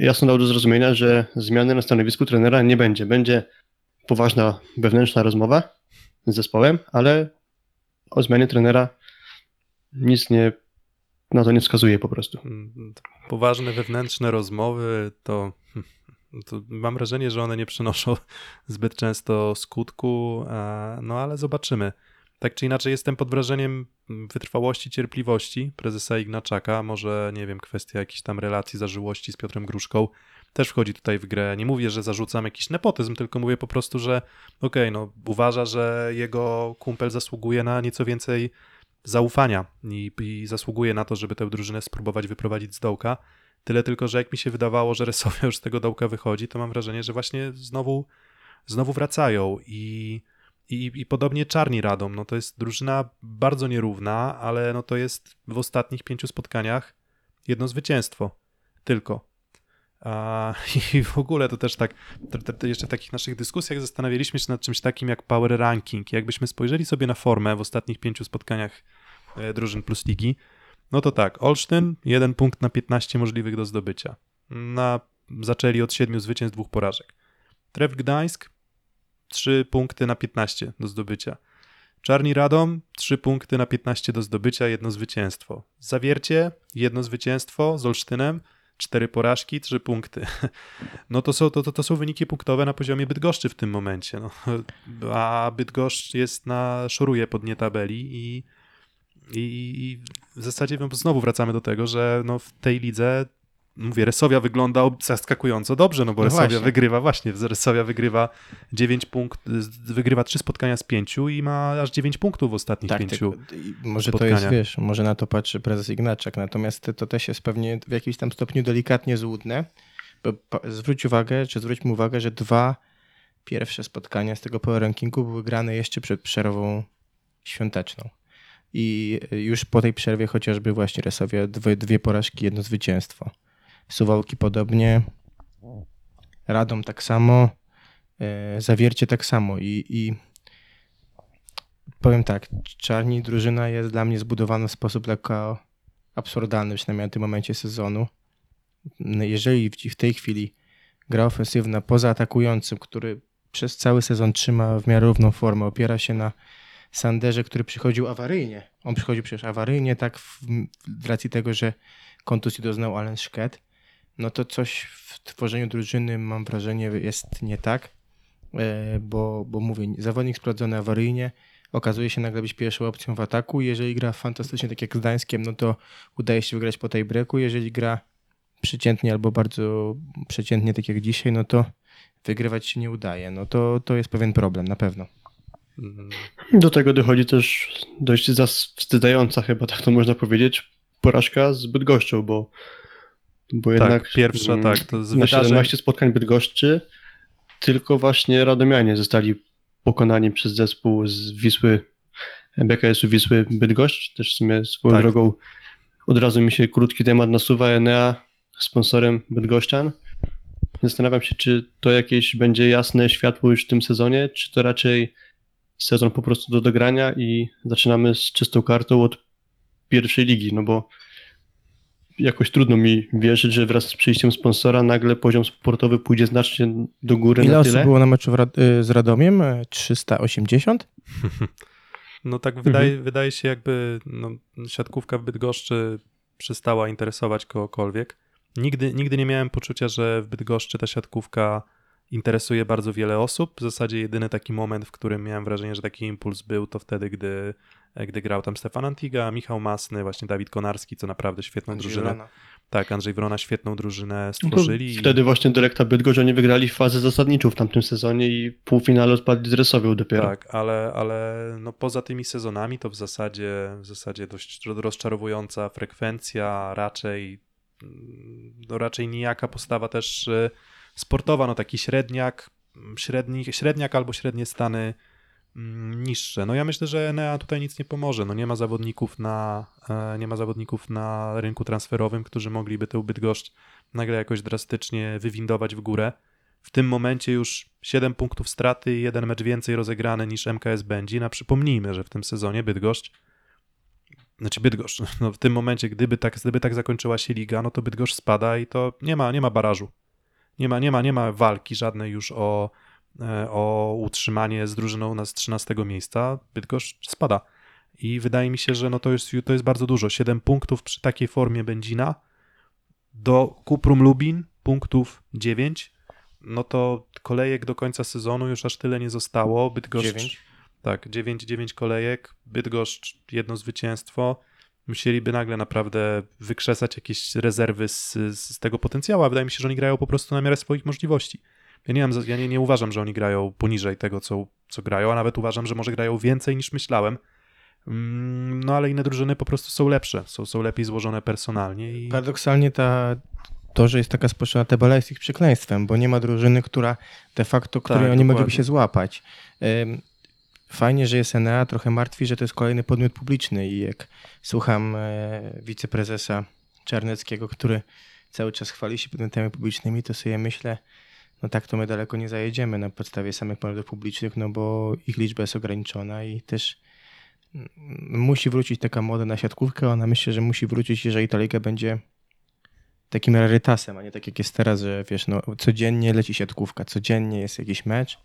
jasno dał do zrozumienia, że zmiany na stanowisku trenera nie będzie. Będzie poważna wewnętrzna rozmowa z zespołem, ale o zmianie trenera nic nie na to nie wskazuje po prostu. Mm, poważne wewnętrzne rozmowy, to, to mam wrażenie, że one nie przynoszą zbyt często skutku, a- no ale zobaczymy. Tak czy inaczej jestem pod wrażeniem wytrwałości, cierpliwości prezesa Ignaczaka, może nie wiem, kwestia jakichś tam relacji, zażyłości z Piotrem Gruszką też wchodzi tutaj w grę. Nie mówię, że zarzucam jakiś nepotyzm, tylko mówię po prostu, że okej, no uważa, że jego kumpel zasługuje na nieco więcej zaufania i, i zasługuje na to, żeby tę drużynę spróbować wyprowadzić z dołka. Tyle tylko, że jak mi się wydawało, że Resowia już z tego dołka wychodzi, to mam wrażenie, że właśnie znowu, znowu wracają i, i, i podobnie Czarni Radom. No to jest drużyna bardzo nierówna, ale no to jest w ostatnich pięciu spotkaniach jedno zwycięstwo. Tylko. I w ogóle to też tak, jeszcze w takich naszych dyskusjach zastanawialiśmy się nad czymś takim jak power ranking. Jakbyśmy spojrzeli sobie na formę w ostatnich pięciu spotkaniach e, drużyn plus ligi, no to tak, Olsztyn, jeden punkt na 15 możliwych do zdobycia. Na, zaczęli od 7 zwycięstw, dwóch porażek. Tref Gdańsk, 3 punkty na 15 do zdobycia. Czarni Radom, 3 punkty na 15 do zdobycia, jedno zwycięstwo. Zawiercie, jedno zwycięstwo z Olsztynem, cztery porażki, trzy punkty. No to są, to, to, to są wyniki punktowe na poziomie Bydgoszczy w tym momencie. No. A Bydgoszcz jest na, szoruje po dnie tabeli i, i, i w zasadzie no, znowu wracamy do tego, że no, w tej lidze mówię, Resowia wygląda zaskakująco dobrze, no bo No Resowia właśnie. wygrywa, właśnie, Resowia wygrywa 9 punkt, wygrywa 3 spotkania z 5 i ma aż 9 punktów w ostatnich Tak, pięciu. tylko, i może to jest, wiesz, może na to patrzy prezes Ignaczak, natomiast to też jest pewnie w jakimś tam stopniu delikatnie złudne, bo zwróć uwagę, czy zwróćmy uwagę, że dwa pierwsze spotkania z tego power rankingu były grane jeszcze przed przerwą świąteczną. I już po tej przerwie chociażby właśnie Resowia dwie, dwie porażki, jedno zwycięstwo. Suwałki podobnie, Radom tak samo, e, Zawiercie tak samo i, i powiem tak, Czarni drużyna jest dla mnie zbudowana w sposób lekko absurdalny, przynajmniej na tym momencie sezonu. No, Jeżeli w, tej chwili gra ofensywna poza atakującym, który przez cały sezon trzyma w miarę równą formę, opiera się na Sanderze, który przychodził awaryjnie. On przychodził przecież awaryjnie, tak w, w racji tego, że kontuzji doznał Allen Szket, no to coś w tworzeniu drużyny mam wrażenie jest nie tak, e, bo, bo mówię, zawodnik sprawdzony awaryjnie, okazuje się nagle być pierwszą opcją w ataku. Jeżeli gra fantastycznie, tak jak z Gdańskiem, no to udaje się wygrać po tej breaku. Jeżeli gra przeciętnie albo bardzo przeciętnie, tak jak dzisiaj, no to wygrywać się nie udaje. No to, to jest pewien problem, na pewno. Do tego dochodzi też dość zawstydzająca, chyba tak to można powiedzieć, porażka z Bydgoszczą, bo, bo jednak tak, pierwsza, mm, tak, to z na wydarzeń, 17 spotkań Bydgoszczy tylko właśnie Radomianie zostali pokonani przez zespół z Wisły, BKS-u Wisły Bydgoszcz. Też w sumie swoją Tak. drogą od razu mi się krótki temat nasuwa Enea sponsorem Bydgoszczan. Zastanawiam się, czy to jakieś będzie jasne światło już w tym sezonie, czy to raczej sezon po prostu do dogrania i zaczynamy z czystą kartą od pierwszej ligi, no bo jakoś trudno mi wierzyć, że wraz z przyjściem sponsora nagle poziom sportowy pójdzie znacznie do góry Ile na osób tyle. było na meczu Rad- y, z Radomiem? E, 380? No tak wydaje, wydaje się jakby no, siatkówka w Bydgoszczy przestała interesować kogokolwiek. Nigdy, nigdy nie miałem poczucia, że w Bydgoszczy ta siatkówka interesuje bardzo wiele osób. W zasadzie jedyny taki moment, w którym miałem wrażenie, że taki impuls był, to wtedy, gdy, gdy grał tam Stefan Antiga, Michał Masny, właśnie Dawid Konarski, co naprawdę świetną drużynę. Tak, Andrzej Wrona świetną drużynę No stworzyli. i- wtedy właśnie Dyrekta Bydgoszcz oni wygrali fazę zasadniczą w tamtym sezonie i półfinale odpadli z Resowią dopiero. Tak, ale, ale no poza tymi sezonami to w zasadzie, w zasadzie dość rozczarowująca frekwencja, raczej, mm, no raczej nijaka postawa też y, sportowa, no taki średniak, mm, średni, średniak albo średnie stany mm, niższe. No ja myślę, że Enea tutaj nic nie pomoże. No nie ma zawodników na, e, nie ma zawodników na rynku transferowym, którzy mogliby tę Bydgoszcz nagle jakoś drastycznie wywindować w górę. W tym momencie już 7 punktów straty i jeden mecz więcej rozegrany niż MKS będzie. A przypomnijmy, że w tym sezonie Bydgoszcz, znaczy Bydgoszcz, no w tym momencie, gdyby tak, gdyby tak zakończyła się liga, no to Bydgoszcz spada i to nie ma, nie ma barażu. Nie ma, nie ma, nie ma walki żadnej już o, e, o utrzymanie z drużyną z 13 miejsca. Bydgoszcz spada. I wydaje mi się, że no to, jest, to jest bardzo dużo. 7 punktów przy takiej formie Będzina do Kuprum Lubin punktów 9 no to kolejek do końca sezonu już aż tyle nie zostało. Bydgoszcz, Dziewięć. Tak, 9, 9 kolejek. Bydgoszcz jedno zwycięstwo. Musieliby nagle naprawdę wykrzesać jakieś rezerwy z, z tego potencjału, a wydaje mi się, że oni grają po prostu na miarę swoich możliwości. Ja nie, mam, ja nie, nie uważam, że oni grają poniżej tego, co, co grają, a nawet uważam, że może grają więcej niż myślałem. Mm, No ale inne drużyny po prostu są lepsze, są, są lepiej złożone personalnie i Paradoksalnie ta, to, że jest taka społeczna tabela jest ich przekleństwem, bo nie ma drużyny, która de facto, której oni dokładnie. mogliby się złapać. Fajnie, że jest Enea, trochę martwi, że to jest kolejny podmiot publiczny i jak słucham e, wiceprezesa Czarneckiego, który cały czas chwali się podmiotami publicznymi, to sobie myślę, no tak to my daleko nie zajedziemy na podstawie samych podmiotów publicznych, no bo ich liczba jest ograniczona i też mm, musi wrócić taka moda na siatkówkę, ona myślę, że musi wrócić, jeżeli ta liga będzie takim rarytasem, a nie tak jak jest teraz, że wiesz, no codziennie leci siatkówka, codziennie jest jakiś mecz,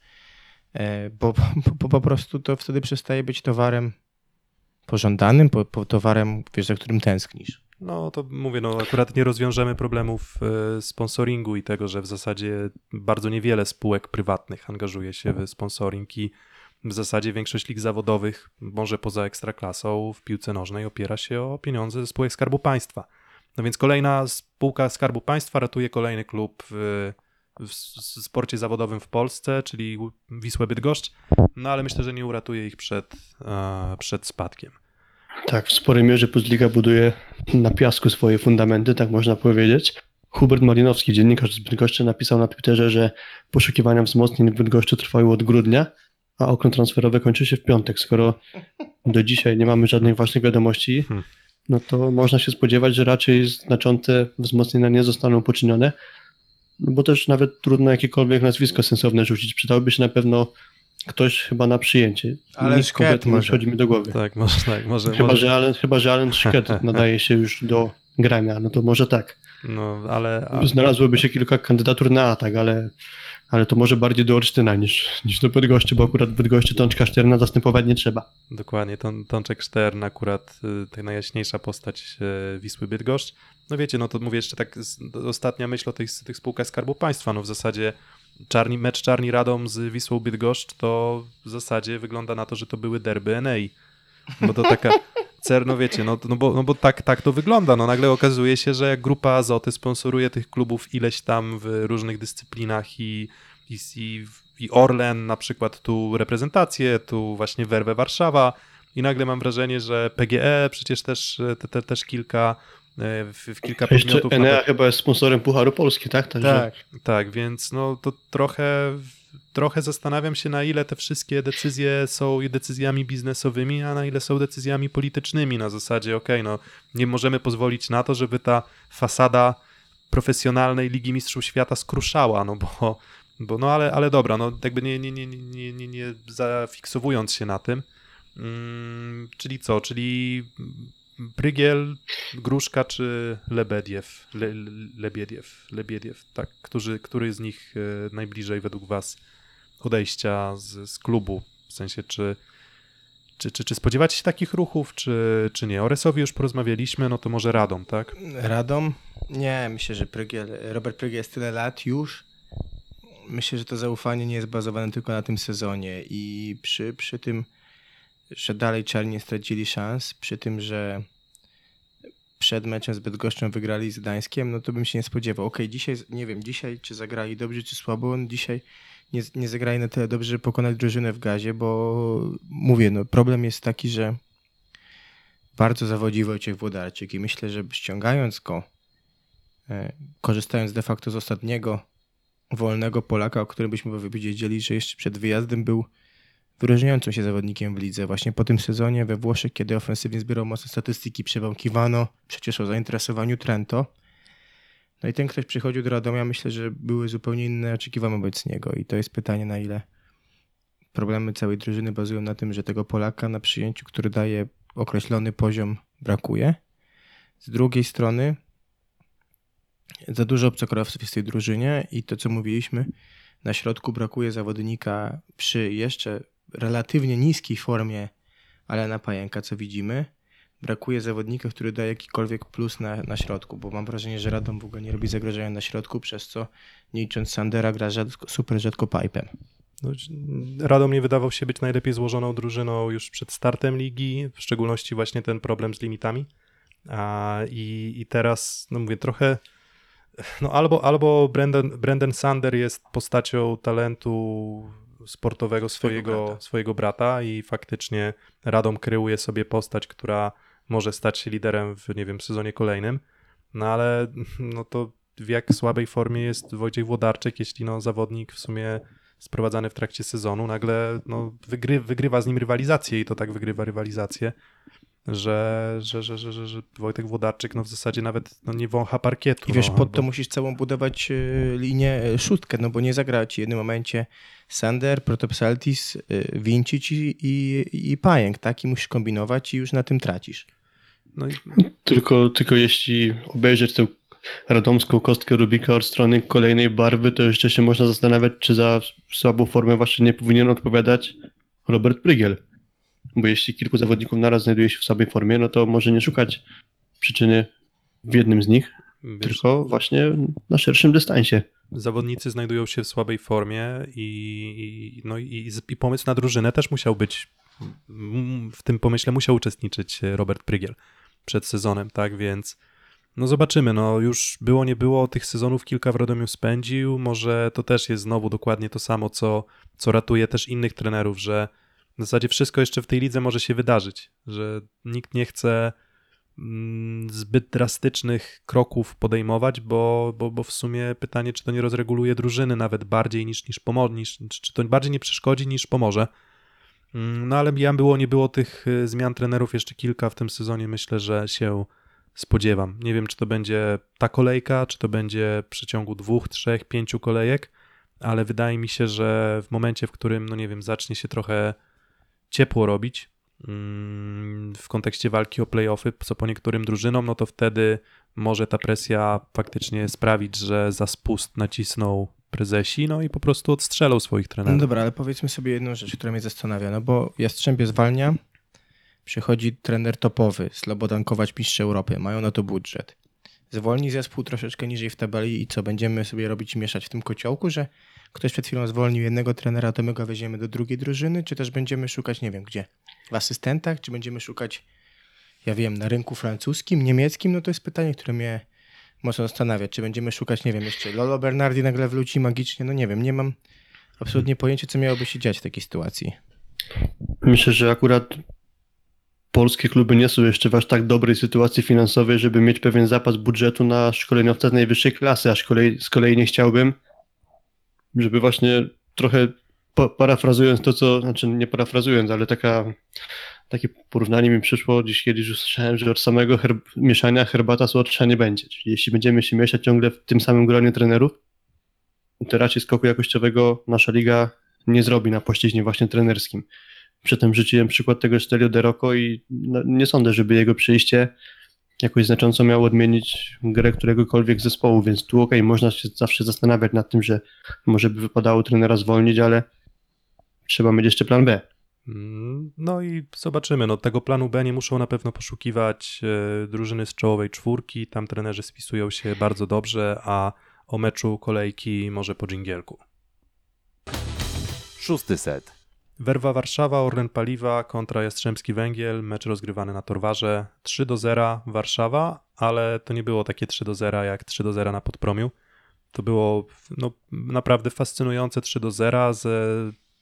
bo, bo, bo po prostu to wtedy przestaje być towarem pożądanym, po, po towarem, wiesz, za którym tęsknisz. No to mówię, no akurat nie rozwiążemy problemów e, sponsoringu i tego, że w zasadzie bardzo niewiele spółek prywatnych angażuje się w sponsoring i w zasadzie większość lig zawodowych, może poza ekstraklasą, w piłce nożnej opiera się o pieniądze ze spółek Skarbu Państwa. No więc kolejna spółka Skarbu Państwa ratuje kolejny klub w, w sporcie zawodowym w Polsce, czyli Wisłę Bydgoszcz, no ale myślę, że nie uratuje ich przed, e, przed spadkiem. Tak, w sporej mierze Puzdliga buduje na piasku swoje fundamenty, tak można powiedzieć. Hubert Malinowski, dziennikarz z Bydgoszczy, napisał na Twitterze, że poszukiwania wzmocnień w Bydgoszczy trwają od grudnia, a okno transferowe kończy się w piątek. Skoro do dzisiaj nie mamy żadnych ważnych wiadomości, Hmm. no to można się spodziewać, że raczej znaczące wzmocnienia nie zostaną poczynione, bo też nawet trudno jakiekolwiek nazwisko sensowne rzucić. Przydałby się na pewno ktoś chyba na przyjęcie. Ale Nic Szket konkretnie nie może. przychodzi mi do głowy. Tak, może tak, może, Chyba, może że Allen, chyba, że Allen Szket nadaje się już do grania, no to może tak. no ale... Znalazłoby się kilka kandydatur na atak, ale, ale to może bardziej do Olsztyna niż, niż do Bydgoszczy, bo akurat w Bydgoszczy Tączka Szterna zastępować nie trzeba. Dokładnie, Tączek Sztern akurat y, ta najjaśniejsza postać y, Wisły Bydgoszcz. No wiecie, no to mówię jeszcze tak ostatnia myśl o tych, tych spółkach Skarbu Państwa, no w zasadzie czarni, mecz Czarni Radom z Wisłą Bydgoszcz to w zasadzie wygląda na to, że to były derby Enei. Bo to taka, cer, no wiecie, no, no bo, no bo tak, tak to wygląda. No nagle okazuje się, że jak grupa Azoty sponsoruje tych klubów ileś tam w różnych dyscyplinach i, i, i, i Orlen na przykład tu reprezentację, tu właśnie Werwę Warszawa i nagle mam wrażenie, że PGE przecież też, te, te, też kilka w, w kilka jeszcze podmiotów na Enea chyba jest sponsorem Pucharu Polski, tak? Także tak, więc no to trochę, trochę zastanawiam się, na ile te wszystkie decyzje są decyzjami biznesowymi, a na ile są decyzjami politycznymi. Na zasadzie, okej, no nie możemy pozwolić na to, żeby ta fasada profesjonalnej Ligi Mistrzów Świata skruszała, no bo, bo no ale, ale dobra, no jakby nie, nie, nie, nie, nie, nie zafiksowując się na tym, mm, czyli co, czyli Brygiel, Gruszka czy Lebediew? Le, Lebiediew, Lebiediew, tak. Którzy, który z nich e, najbliżej według was odejścia z, z klubu? W sensie, czy, czy, czy, czy spodziewacie się takich ruchów, czy, czy nie? O Resowi już porozmawialiśmy, no to może Radom, tak? Radom? Nie, myślę, że Prygiel, Robert Prygiel jest tyle lat już. Myślę, że to zaufanie nie jest bazowane tylko na tym sezonie i przy, przy tym, że dalej Czarni stracili szans, przy tym, że przed meczem z Bydgoszczą wygrali z Gdańskiem, no to bym się nie spodziewał. Okej, dzisiaj, nie wiem, dzisiaj czy zagrali dobrze, czy słabo, on dzisiaj nie, nie zagrali na tyle dobrze, że pokonać drużynę w gazie, bo mówię, no problem jest taki, że bardzo zawodzi Wojciech Włodarczyk i myślę, że ściągając go, e, korzystając de facto z ostatniego wolnego Polaka, o którym byśmy powiedzieli, że jeszcze przed wyjazdem był wyróżniającym się zawodnikiem w lidze. Właśnie po tym sezonie we Włoszech, kiedy ofensywnie zbierał mocne statystyki, przebąkiwano przecież o zainteresowaniu Trento. No i ten ktoś przychodził do Radomia, myślę, że były zupełnie inne oczekiwania wobec niego i to jest pytanie, na ile problemy całej drużyny bazują na tym, że tego Polaka na przyjęciu, który daje określony poziom, brakuje. Z drugiej strony za dużo obcokrajowców jest w tej drużynie i to, co mówiliśmy, na środku brakuje zawodnika przy jeszcze relatywnie niskiej formie Alena Pajęka, co widzimy. Brakuje zawodnika, który daje jakikolwiek plus na, na środku, bo mam wrażenie, że Radom w ogóle nie robi zagrożenia na środku, przez co nie licząc Sandera gra rzadko, super rzadko pipem. No, Radom nie wydawał się być najlepiej złożoną drużyną już przed startem ligi, w szczególności właśnie ten problem z limitami. A, i, I teraz, no mówię, trochę no albo, albo Brandon, Brandon Sander jest postacią talentu sportowego swojego, Swojego brata. swojego brata i faktycznie Radom kreuje sobie postać, która może stać się liderem w, nie wiem, sezonie kolejnym. No ale no to w jak słabej formie jest Wojciech Włodarczyk, jeśli no zawodnik w sumie sprowadzany w trakcie sezonu nagle no, wygry, wygrywa z nim rywalizację i to tak wygrywa rywalizację, że, że, że, że, że, że Wojtek Włodarczyk no w zasadzie nawet no, nie wącha parkietu. I wiesz, no, pod albo- to musisz całą budować e, linię e, szóstkę, no bo nie zagra ci w jednym momencie Sander, Protopsaltis, e, Vincic i, i, i Pajęk, tak? I musisz kombinować i już na tym tracisz. No i Tylko, tylko jeśli obejrzeć tę radomską kostkę Rubika od strony kolejnej barwy, to jeszcze się można zastanawiać, czy za słabą formę właśnie nie powinien odpowiadać Robert Prygiel. Bo jeśli kilku zawodników naraz znajduje się w słabej formie, no to może nie szukać przyczyny w jednym z nich, wiesz, tylko właśnie na szerszym dystansie. zawodnicy znajdują się w słabej formie i, no i, i pomysł na drużynę też musiał być, w tym pomyśle musiał uczestniczyć Robert Prygiel przed sezonem, tak, więc no zobaczymy, no już było nie było, tych sezonów kilka w Radomiu spędził, może to też jest znowu dokładnie to samo, co, co ratuje też innych trenerów, że w zasadzie wszystko jeszcze w tej lidze może się wydarzyć, że nikt nie chce mm, zbyt drastycznych kroków podejmować, bo, bo, bo w sumie pytanie, czy to nie rozreguluje drużyny nawet bardziej niż, niż pomoże, niż, czy to bardziej nie przeszkodzi niż pomoże. Mm, No ale ja było, nie było tych y, zmian trenerów jeszcze kilka w tym sezonie, myślę, że się spodziewam. Nie wiem, czy to będzie ta kolejka, czy to będzie w przeciągu dwóch, trzech, pięciu kolejek, ale wydaje mi się, że w momencie, w którym, no nie wiem, zacznie się trochę ciepło robić mm, w kontekście walki o playoffy, co po niektórym drużynom, no to wtedy może ta presja faktycznie sprawić, że za spust nacisną prezesi, no i po prostu odstrzelą swoich No trenerów. dobra, ale powiedzmy sobie jedną rzecz, która mnie zastanawia, no bo Jastrzębie zwalnia, przychodzi trener topowy, Slobodan Kować, mistrz Europy, mają na to budżet. Zwolni zespół troszeczkę niżej w tabeli i co, będziemy sobie robić, mieszać w tym kociołku, że ktoś przed chwilą zwolnił jednego trenera, to my go weźmiemy do drugiej drużyny, czy też będziemy szukać, nie wiem gdzie, w asystentach, czy będziemy szukać, ja wiem, na rynku francuskim, niemieckim, no to jest pytanie, które mnie mocno zastanawia, czy będziemy szukać, nie wiem, jeszcze Lolo Bernardi nagle wróci magicznie, no nie wiem, nie mam absolutnie pojęcia, co miałoby się dziać w takiej sytuacji. Myślę, że akurat polskie kluby nie są jeszcze w aż tak dobrej sytuacji finansowej, żeby mieć pewien zapas budżetu na szkoleniowca z najwyższej klasy, a z kolei, z kolei nie chciałbym, żeby właśnie trochę pa- parafrazując to, co, znaczy nie parafrazując, ale taka, takie porównanie mi przyszło, dziś kiedyś usłyszałem, że od samego herb- mieszania herbata słodsza nie będzie. Czyli jeśli będziemy się mieszać ciągle w tym samym gronie trenerów, to raczej skoku jakościowego nasza liga nie zrobi na płaszczyźnie właśnie trenerskim. Przedtem rzuciłem przykład tego Stelio De Rocco i no, nie sądzę, żeby jego przyjście jakoś znacząco miało odmienić grę któregokolwiek zespołu, więc tu okej, można się zawsze zastanawiać nad tym, że może by wypadało trenera zwolnić, ale trzeba mieć jeszcze plan B. Mm, No i zobaczymy. No, tego planu B nie muszą na pewno poszukiwać e, drużyny z czołowej czwórki. Tam trenerzy spisują się bardzo dobrze, a o meczu kolejki może po dżingielku. Szósty set. Werwa Warszawa, Orlen Paliwa kontra Jastrzębski Węgiel, mecz rozgrywany na Torwarze 3 do 0 Warszawa, ale to nie było takie 3 do 0 jak 3 do 0 na Podpromiu. To było no, naprawdę fascynujące 3 do 0 z,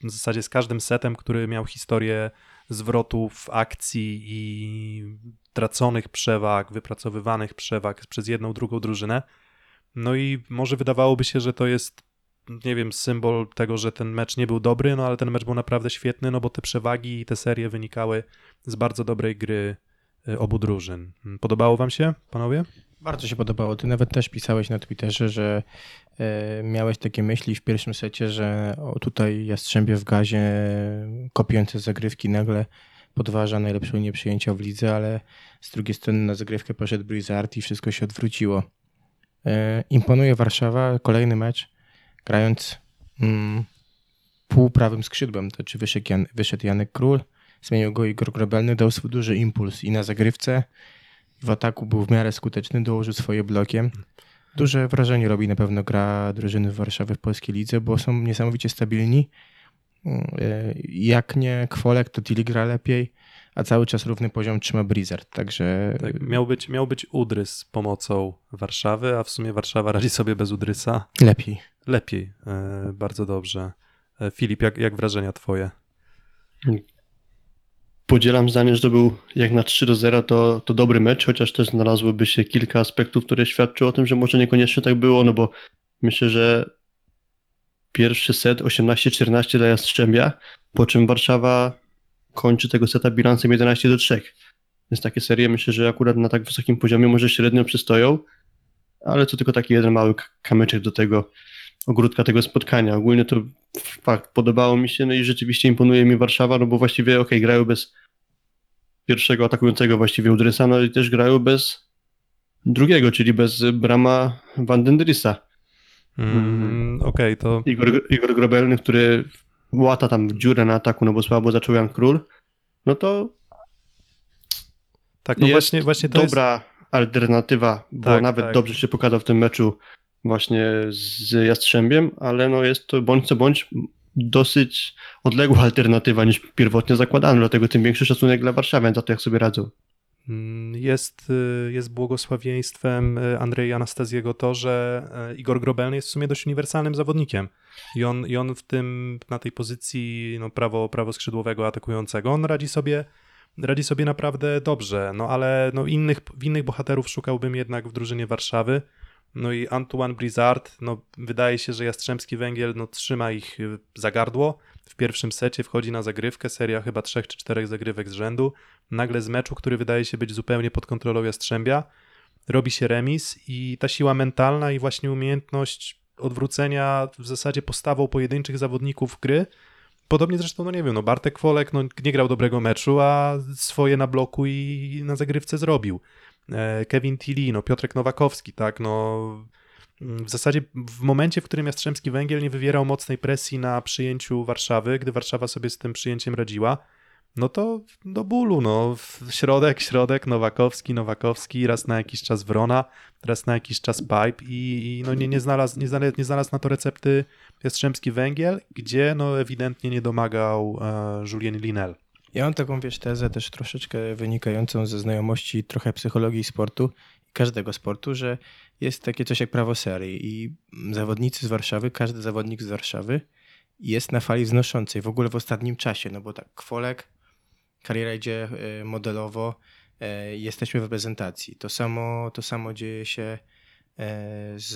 w zasadzie z każdym setem, który miał historię zwrotów akcji i traconych przewag, wypracowywanych przewag przez jedną, drugą drużynę. No i może wydawałoby się, że to jest nie wiem, symbol tego, że ten mecz nie był dobry, no ale ten mecz był naprawdę świetny, no bo te przewagi i te serie wynikały z bardzo dobrej gry y, obu drużyn. Podobało wam się, panowie? Bardzo się podobało. Ty nawet też pisałeś na Twitterze, że e, miałeś takie myśli w pierwszym secie, że o, tutaj Jastrzębie w gazie kopiujące zagrywki nagle podważa najlepszą nieprzyjęcia w lidze, ale z drugiej strony na zagrywkę poszedł Blizzard i wszystko się odwróciło. E, imponuje Warszawa, kolejny mecz, grając mm, półprawym skrzydłem, to czy wyszedł, Jan, wyszedł Janek Król, zmienił go Igor Grobelny, dał swój duży impuls i na zagrywce, w ataku był w miarę skuteczny, dołożył swoje blokiem. Duże wrażenie robi na pewno gra drużyny z Warszawy w polskiej lidze, bo są niesamowicie stabilni. E, Jak nie Kwolek, to Tilly gra lepiej, a cały czas równy poziom trzyma Blizzard, także Tak, miał, być, miał być Udrys z pomocą Warszawy, a w sumie Warszawa radzi sobie bez Udrysa lepiej. lepiej, e, bardzo dobrze. E, Filip, jak, jak wrażenia twoje? Podzielam zdanie, że to był jak na 3 do 0 to, to dobry mecz, chociaż też znalazłoby się kilka aspektów, które świadczą o tym, że może niekoniecznie tak było, no bo myślę, że pierwszy set 18-14 dla Jastrzębia, po czym Warszawa kończy tego seta bilansem 11 do 3. Więc takie serie myślę, że akurat na tak wysokim poziomie może średnio przystoją, ale to tylko taki jeden mały kamyczek do tego ogródka tego spotkania. Ogólnie to fakt, podobało mi się, no i rzeczywiście imponuje mi Warszawa, no bo właściwie okej, grają bez pierwszego atakującego właściwie Udrysa, no i też grają bez drugiego, czyli bez Brama Van den Drissa. Mm, Okej, to Igor, Igor Grobelny, który łata tam dziurę na ataku, no bo słabo zaczął Jan Król, no to tak, no jest właśnie, właśnie to dobra alternatywa, bo Tak, nawet tak. dobrze się pokazał w tym meczu właśnie z Jastrzębiem, ale no jest to bądź co bądź dosyć odległa alternatywa niż pierwotnie zakładano, dlatego tym większy szacunek dla Warszawian za to, jak sobie radzą. Mm, Jest, y, jest błogosławieństwem y, Andrzeja Anastazjego to, że y, Igor Grobelny jest w sumie dość uniwersalnym zawodnikiem. I on, i on w tym, na tej pozycji no, prawo, prawo skrzydłowego atakującego, on radzi sobie, radzi sobie naprawdę dobrze. No ale no, innych, innych bohaterów szukałbym jednak w drużynie Warszawy. No i Antoine Blizzard, no wydaje się, że Jastrzębski Węgiel no, trzyma ich y, za gardło. W pierwszym secie wchodzi na zagrywkę, seria chyba trzech czy czterech zagrywek z rzędu nagle z meczu, który wydaje się być zupełnie pod kontrolą Jastrzębia, robi się remis i ta siła mentalna i właśnie umiejętność odwrócenia w zasadzie postawą pojedynczych zawodników gry. Podobnie zresztą, no nie wiem, no Bartek Wolek no, nie grał dobrego meczu, a swoje na bloku i na zagrywce zrobił. E, Kevin Tilly, no Piotrek Nowakowski, tak, no w zasadzie w momencie, w którym Jastrzębski Węgiel nie wywierał mocnej presji na przyjęciu Warszawy, gdy Warszawa sobie z tym przyjęciem radziła, no to do bólu, no. Środek, środek, Nowakowski, Nowakowski, raz na jakiś czas Wrona, raz na jakiś czas Pipe i, i no nie, nie, znalazł, nie, znalazł, nie znalazł na to recepty Jastrzębski Węgiel, gdzie no ewidentnie nie domagał e, Julien Linel. Ja mam taką, wiesz, tezę też troszeczkę wynikającą ze znajomości trochę psychologii sportu, każdego sportu, że jest takie coś jak prawo serii i zawodnicy z Warszawy, każdy zawodnik z Warszawy jest na fali wznoszącej w ogóle w ostatnim czasie, no bo tak, Kwolek, kariera idzie e, modelowo, e, jesteśmy w reprezentacji. To samo, to samo dzieje się z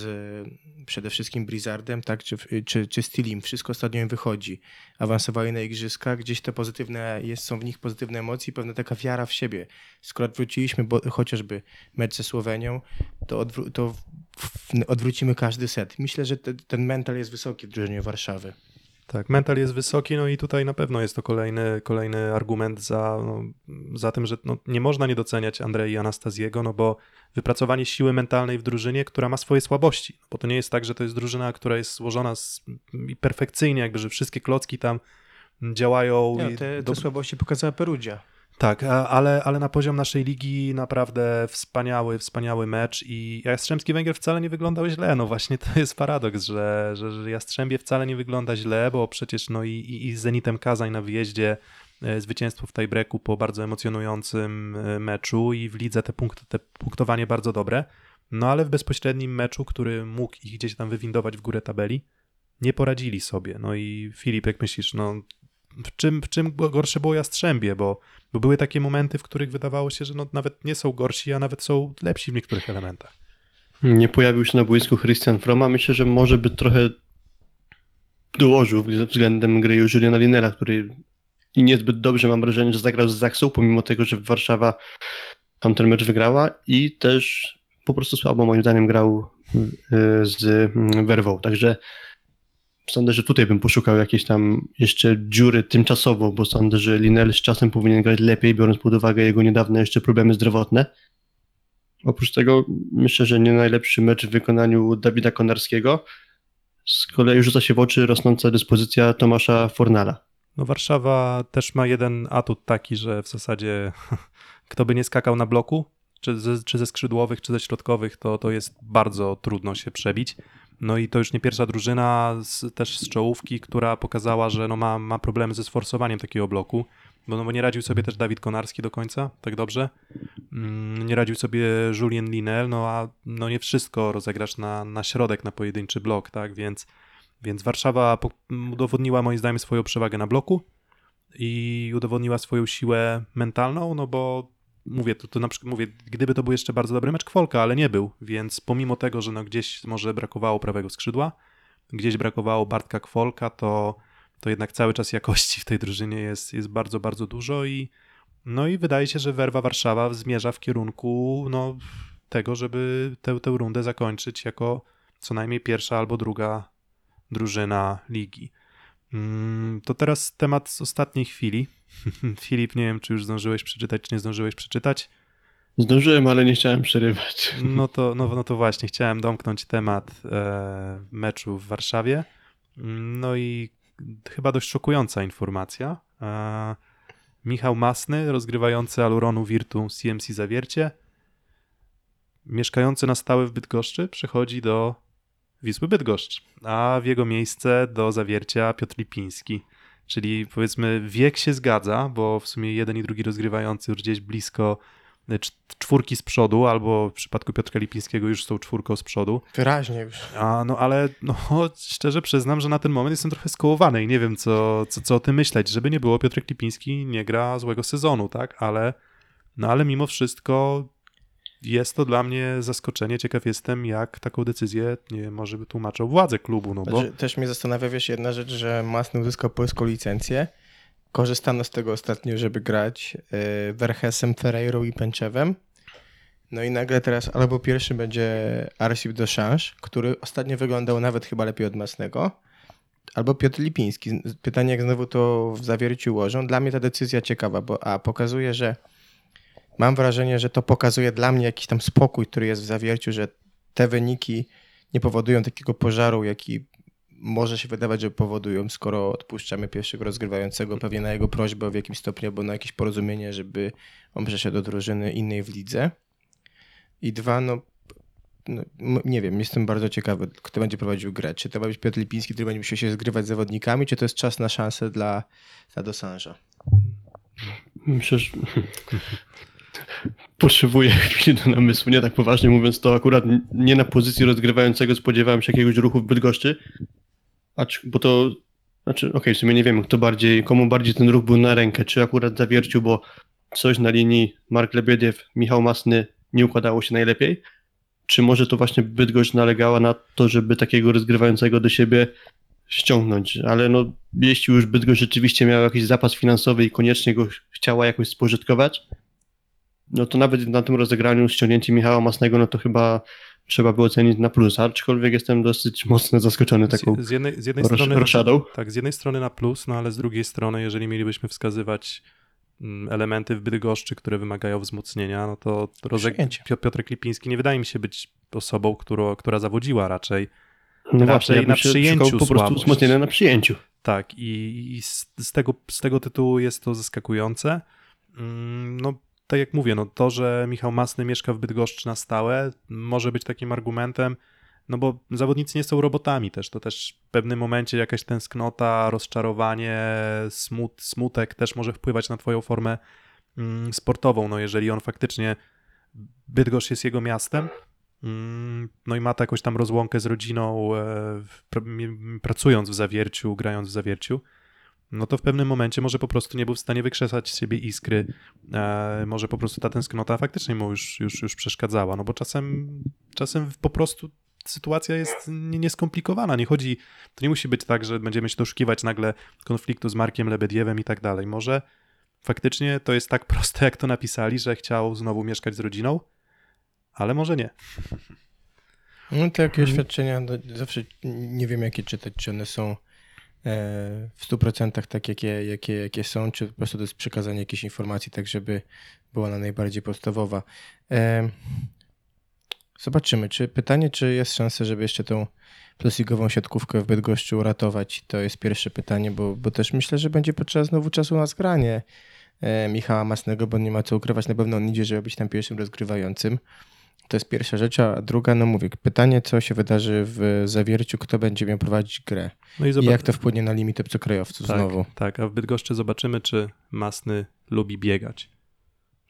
przede wszystkim Blizzardem, tak, czy, czy, czy Steelim. Wszystko ostatnio im wychodzi. Awansowali na igrzyska, gdzieś te pozytywne, jest, są w nich pozytywne emocje i pewna taka wiara w siebie. Skoro odwróciliśmy bo, chociażby mecz ze Słowenią, to, odwró- to w, w, odwrócimy każdy set. Myślę, że te, ten mental jest wysoki w drużynie Warszawy. Tak, mental jest wysoki, no i tutaj na pewno jest to kolejny, kolejny argument za, no, za tym, że no, nie można nie doceniać Andrei Anastaziego, no bo wypracowanie siły mentalnej w drużynie, która ma swoje słabości, bo to nie jest tak, że to jest drużyna, która jest złożona z, i perfekcyjnie, jakby, że wszystkie klocki tam działają. Nie, i no, te, do- te słabości pokazała Perugia. Tak, ale, ale na poziom naszej ligi naprawdę wspaniały, wspaniały mecz i Jastrzębski Węgier wcale nie wyglądał źle. No właśnie to jest paradoks, że, że, że Jastrzębie wcale nie wygląda źle, bo przecież no i, i, i z Zenitem Kazań na wyjeździe e, zwycięstwo w tiebreaku po bardzo emocjonującym e, meczu i w lidze te, punkty, te punktowanie bardzo dobre. No ale w bezpośrednim meczu, który mógł ich gdzieś tam wywindować w górę tabeli, nie poradzili sobie. No i Filip, jak myślisz, no w czym, w czym gorsze było Jastrzębie, bo, bo były takie momenty, w których wydawało się, że no, nawet nie są gorsi, a nawet są lepsi w niektórych elementach. Nie pojawił się na boisku Christian Froma. Myślę, że może by trochę dołożył względem gry Juliana Linera, który i niezbyt dobrze mam wrażenie, że zagrał z Zaksą, pomimo tego, że Warszawa tamten mecz wygrała i też po prostu słabo moim zdaniem grał y, z Werwą. Także sądzę, że tutaj bym poszukał jakiejś tam jeszcze dziury tymczasowo, bo sądzę, że Linel z czasem powinien grać lepiej, biorąc pod uwagę jego niedawne jeszcze problemy zdrowotne. Oprócz tego myślę, że nie najlepszy mecz w wykonaniu Dawida Konarskiego. Z kolei rzuca się w oczy rosnąca dyspozycja Tomasza Fornala. No Warszawa też ma jeden atut taki, że w zasadzie kto by nie skakał na bloku, czy ze, czy ze skrzydłowych, czy ze środkowych, to, to jest bardzo trudno się przebić. No i to już nie pierwsza drużyna z, też z czołówki, która pokazała, że no ma, ma problemy ze sforsowaniem takiego bloku, bo, no bo nie radził sobie też Dawid Konarski do końca, tak dobrze. Mm, Nie radził sobie Julien Linel, no a no nie wszystko rozegrasz na, na środek, na pojedynczy blok, tak, więc, więc Warszawa udowodniła moim zdaniem swoją przewagę na bloku i udowodniła swoją siłę mentalną, no bo mówię, to, to na przykład mówię, gdyby to był jeszcze bardzo dobry mecz Kwolka, ale nie był, więc pomimo tego, że no gdzieś może brakowało prawego skrzydła, gdzieś brakowało Bartka Kwolka, to, to jednak cały czas jakości w tej drużynie jest, jest bardzo, bardzo dużo i no i wydaje się, że Werwa Warszawa zmierza w kierunku no, tego, żeby tę, tę rundę zakończyć jako co najmniej pierwsza albo druga drużyna ligi. Mm, To teraz temat z ostatniej chwili. Filip, nie wiem, czy już zdążyłeś przeczytać, czy nie zdążyłeś przeczytać. Zdążyłem, ale nie chciałem przerywać. No to, no, no to właśnie, chciałem domknąć temat e, meczu w Warszawie. No i chyba dość szokująca informacja. E, Michał Masny, rozgrywający Aluronu Virtu CMC Zawiercie, mieszkający na stałe w Bydgoszczy, przechodzi do Wisły Bydgoszcz, a w jego miejsce do Zawiercia Piotr Lipiński. Czyli powiedzmy wiek się zgadza, bo w sumie jeden i drugi rozgrywający już gdzieś blisko cz- czwórki z przodu, albo w przypadku Piotra Lipińskiego już tą czwórką z przodu. Wyraźnie już. A, no ale no, szczerze przyznam, że na ten moment jestem trochę skołowany i nie wiem, co, co, co o tym myśleć. Żeby nie było, Piotrek Lipiński nie gra złego sezonu, tak? Ale, no, ale mimo wszystko jest to dla mnie zaskoczenie. Ciekaw jestem, jak taką decyzję, nie wiem, może by tłumaczył władze klubu, no bo... Znaczy, też mnie zastanawia, wiesz, jedna rzecz, że Masny uzyskał polską licencję. Korzystano z tego ostatnio, żeby grać y, Verhesem, Ferreirą i Pęczewem. No i nagle teraz albo pierwszy będzie Arsip Dochange, który ostatnio wyglądał nawet chyba lepiej od Masnego, albo Piotr Lipiński. Pytanie, jak znowu to w zawierciu ułożą. Dla mnie ta decyzja ciekawa, bo a pokazuje, że mam wrażenie, że to pokazuje dla mnie jakiś tam spokój, który jest w zawierciu, że te wyniki nie powodują takiego pożaru, jaki może się wydawać, że powodują, skoro odpuszczamy pierwszego rozgrywającego pewnie na jego prośbę w jakimś stopniu, albo na jakieś porozumienie, żeby on przeszedł do drużyny innej w lidze. I dwa, no, no nie wiem, jestem bardzo ciekawy, kto będzie prowadził grę. Czy to ma być Piotr Lipiński, który będzie musiał się zgrywać z zawodnikami, czy to jest czas na szansę dla, dla Dosanża? Że potrzebuję chwili do namysłu. Nie tak poważnie mówiąc, to akurat nie na pozycji rozgrywającego spodziewałem się jakiegoś ruchu w Bydgoszczy. Acz, bo to, znaczy, okej, w sumie nie wiem, kto bardziej, komu bardziej ten ruch był na rękę. Czy akurat zawiercił, bo coś na linii Mark Lebiediew, Michał Masny nie układało się najlepiej? Czy może to właśnie Bydgoszcz nalegała na to, żeby takiego rozgrywającego do siebie ściągnąć, ale no, jeśli już Bydgoszcz rzeczywiście miał jakiś zapas finansowy i koniecznie go chciała jakoś spożytkować, no to nawet na tym rozegraniu ściągnięcie Michała Masnego, no to chyba trzeba by ocenić na plus, aczkolwiek jestem dosyć mocno zaskoczony taką Z, jednej, z jednej rosz- strony roszadą. Tak, z jednej strony na plus, no ale z drugiej strony, jeżeli mielibyśmy wskazywać mm, elementy w Bydgoszczy, które wymagają wzmocnienia, no to Rozek, Przyjęcie. Pio- Piotrek Lipiński nie wydaje mi się być osobą, którą, która zawodziła raczej. No raczej właśnie, ja na przyjęciu po prostu słabość. wzmocnienia na przyjęciu. Tak, i, i z, z, tego, z tego tytułu jest to zaskakujące. Mm, No, tak jak mówię, no to, że Michał Masny mieszka w Bydgoszczy na stałe, może być takim argumentem, no bo zawodnicy nie są robotami też. To też w pewnym momencie jakaś tęsknota, rozczarowanie, smut, smutek też może wpływać na twoją formę mm, sportową. No jeżeli on faktycznie, Bydgoszcz jest jego miastem, mm, no i ma jakąś tam rozłąkę z rodziną, e, pracując w zawierciu, grając w zawierciu, no to w pewnym momencie może po prostu nie był w stanie wykrzesać z siebie iskry. E, może po prostu ta tęsknota faktycznie mu już, już, już przeszkadzała, no bo czasem, czasem po prostu sytuacja jest nie- nieskomplikowana. Nie chodzi, to nie musi być tak, że będziemy się doszukiwać nagle konfliktu z Markiem Lebediewem i tak dalej. Może faktycznie to jest tak proste, jak to napisali, że chciał znowu mieszkać z rodziną, ale może nie. No takie oświadczenia zawsze nie wiem jakie czytać, czy one są w 100% tak jakie, jakie, jakie są, czy po prostu to jest przekazanie jakiejś informacji tak, żeby była ona najbardziej podstawowa. E, zobaczymy, czy pytanie, czy jest szansa, żeby jeszcze tą plusligową siatkówkę w Bydgoszczy uratować, to jest pierwsze pytanie, bo, bo też myślę, że będzie potrzeba znowu czasu na zgranie e, Michała Masnego, bo nie ma co ukrywać, na pewno on idzie, żeby być tam pierwszym rozgrywającym. To jest pierwsza rzecz, a druga, no mówię, pytanie, co się wydarzy w zawierciu, kto będzie miał prowadzić grę No i i jak to wpłynie na limit obcokrajowców tak, znowu. Tak, a w Bydgoszczy zobaczymy, czy Masny lubi biegać.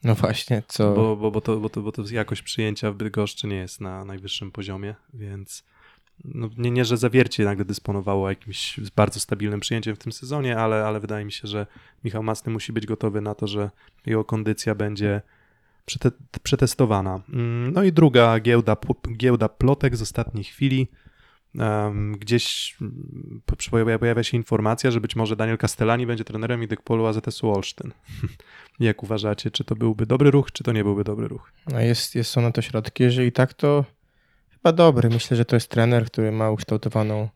No właśnie, co... Bo, bo, bo, to, bo, to, bo to jakość przyjęcia w Bydgoszczy nie jest na najwyższym poziomie, więc no, nie, nie, że zawiercie nagle dysponowało jakimś bardzo stabilnym przyjęciem w tym sezonie, ale, ale wydaje mi się, że Michał Masny musi być gotowy na to, że jego kondycja będzie przetestowana. Mm, No i druga giełda, giełda plotek z ostatniej chwili. Gdzieś mm, po- pojawia, się informacja, że być może Daniel Castellani będzie trenerem Idekpolu AZS-u Olsztyn. Jak uważacie, czy to byłby dobry ruch, czy to nie byłby dobry ruch? No jest, jest są na to środki, jeżeli tak, to chyba dobry. Myślę, że to jest trener, który ma ukształtowaną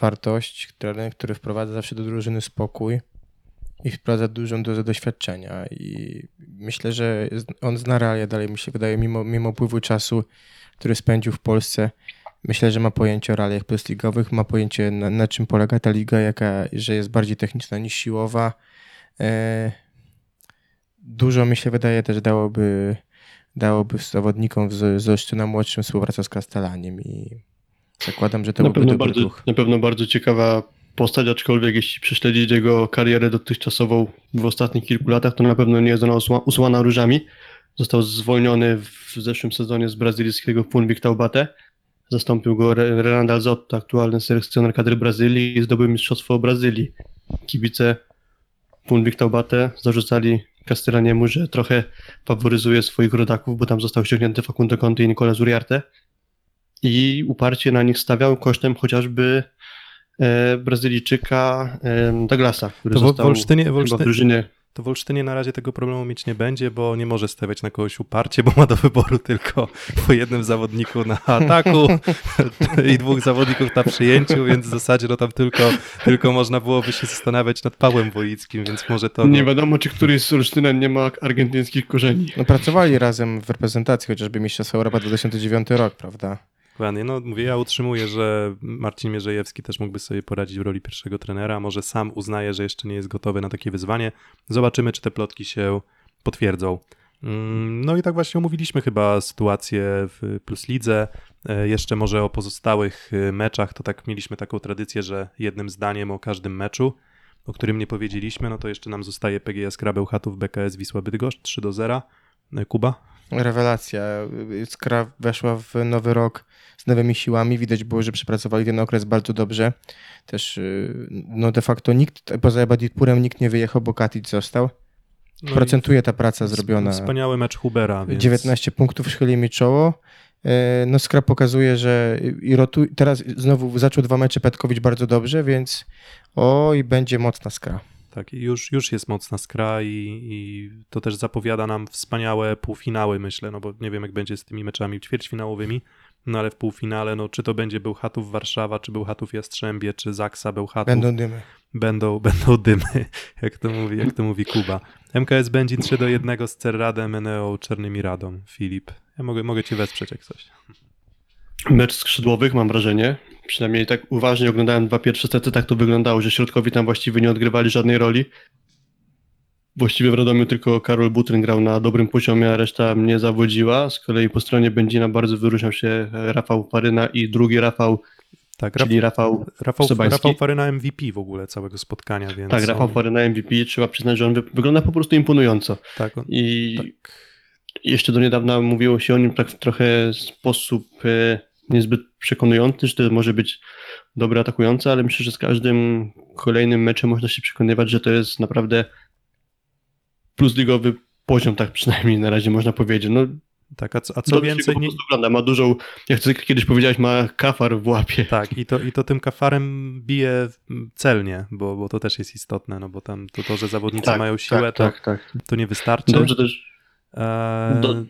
wartość, trener, który wprowadza zawsze do drużyny spokój i wprowadza dużą dozę doświadczenia i myślę, że on zna realia dalej, mi się wydaje, mimo, mimo upływu czasu, który spędził w Polsce, myślę, że ma pojęcie o realiach plusligowych, ma pojęcie na, na czym polega ta liga, jaka, że jest bardziej techniczna niż siłowa. E, dużo mi się wydaje też dałoby dałoby zawodnikom z, z Olsztyna młodszym współpraca z Kastelaniem i zakładam, że to Na byłby pewno, dobry bardzo, duch. na pewno bardzo ciekawa postać, aczkolwiek jeśli prześledzić jego karierę dotychczasową w ostatnich kilku latach, to na pewno nie jest ona usła- usłana różami. Został zwolniony w zeszłym sezonie z brazylijskiego Funvik Taubate. Zastąpił go Re- Renan Dalzotto, aktualny selekcjoner kadry Brazylii i zdobył mistrzostwo Brazylii. Kibice Funvik Taubate zarzucali Castellaniemu, że trochę faworyzuje swoich rodaków, bo tam został ściągnięty Facundo Conte i Nicola Zuriarte i uparcie na nich stawiał kosztem chociażby Brazylijczyka e, Douglasa, który To w, w, został Olsztynie, w, chyba w Olsztynie, drużynie. to w Olsztynie na razie tego problemu mieć nie będzie, bo nie może stawiać na kogoś uparcie, bo ma do wyboru tylko po jednym zawodniku na ataku i dwóch zawodników na przyjęciu, więc w zasadzie no tam tylko, tylko można byłoby się zastanawiać nad Pawłem Woickim, więc może to... Nie wiadomo, czy któryś z Olsztyna nie ma argentyńskich korzeni. No pracowali razem w reprezentacji, chociażby Mistrzostwa Europa 2009 rok, prawda? Dokładnie, no mówię, ja utrzymuję, że Marcin Mierzejewski też mógłby sobie poradzić w roli pierwszego trenera, może sam uznaje, że jeszcze nie jest gotowy na takie wyzwanie. Zobaczymy, czy te plotki się potwierdzą. Mm, No i tak właśnie omówiliśmy chyba sytuację w Plus Lidze. E, Jeszcze może o pozostałych e, meczach, to tak mieliśmy taką tradycję, że jednym zdaniem o każdym meczu, o którym nie powiedzieliśmy, no to jeszcze nam zostaje PGS Krabeł Chatów BKS Wisła Bydgoszcz 3 do 0. E, Kuba? Rewelacja. Skra weszła w nowy rok z nowymi siłami. Widać było, że przepracowali ten okres bardzo dobrze. Też y, no de facto nikt, poza Ebaditpurem nikt nie wyjechał, bo Katic został. No i Procentuje ta praca zrobiona. Wspaniały mecz Hubera, więc... 19 punktów, schyli mi czoło. E, No Skra pokazuje, że i rotu... teraz znowu zaczął dwa mecze Petkowicz bardzo dobrze, więc oj, będzie mocna Skra. Tak, i już, już jest mocna skra i, i to też zapowiada nam wspaniałe półfinały, myślę, no bo nie wiem jak będzie z tymi meczami ćwierćfinałowymi, no ale w półfinale, no czy to będzie Bełchatów Warszawa, czy Bełchatów Jastrzębie, czy Zaksa Bełchatów, Będą dymy. będą, będą dymy, jak to mówi, jak to mówi Kuba. MKS będzie 3 do 1 z Cerradem, Eneo, Czarnymi Radą. Filip, ja mogę, mogę cię wesprzeć jak coś. Mecz skrzydłowych, mam wrażenie. Przynajmniej tak uważnie oglądałem dwa pierwsze sety, tak to wyglądało, że środkowi tam właściwie nie odgrywali żadnej roli. Właściwie w Radomiu tylko Karol Butryn grał na dobrym poziomie, a reszta mnie zawodziła. Z kolei po stronie Będzina bardzo wyróżniał się Rafał Faryna i drugi Rafał, Tak, czyli Rafał Rafał, Sobański. Rafał Faryna MVP w ogóle całego spotkania, więc... Tak, Rafał on- Faryna MVP, trzeba przyznać, że on wy- wygląda po prostu imponująco. Tak, on, I tak. jeszcze do niedawna mówiło się o nim tak w trochę sposób e, niezbyt przekonujący, że to może być dobry atakujący, ale myślę, że z każdym kolejnym meczem można się przekonywać, że to jest naprawdę plusligowy poziom, tak przynajmniej na razie można powiedzieć. No, tak a, co, a co więcej... Nie, wygląda, ma dużą, jak ty kiedyś powiedziałeś, ma kafar w łapie. tak, i to, i to tym kafarem bije celnie, bo, bo to też jest istotne, no bo tam to, to że zawodnicy mają siłę, tak, tak, tak. to, to nie wystarczy. Dobrze też, Eee, Do-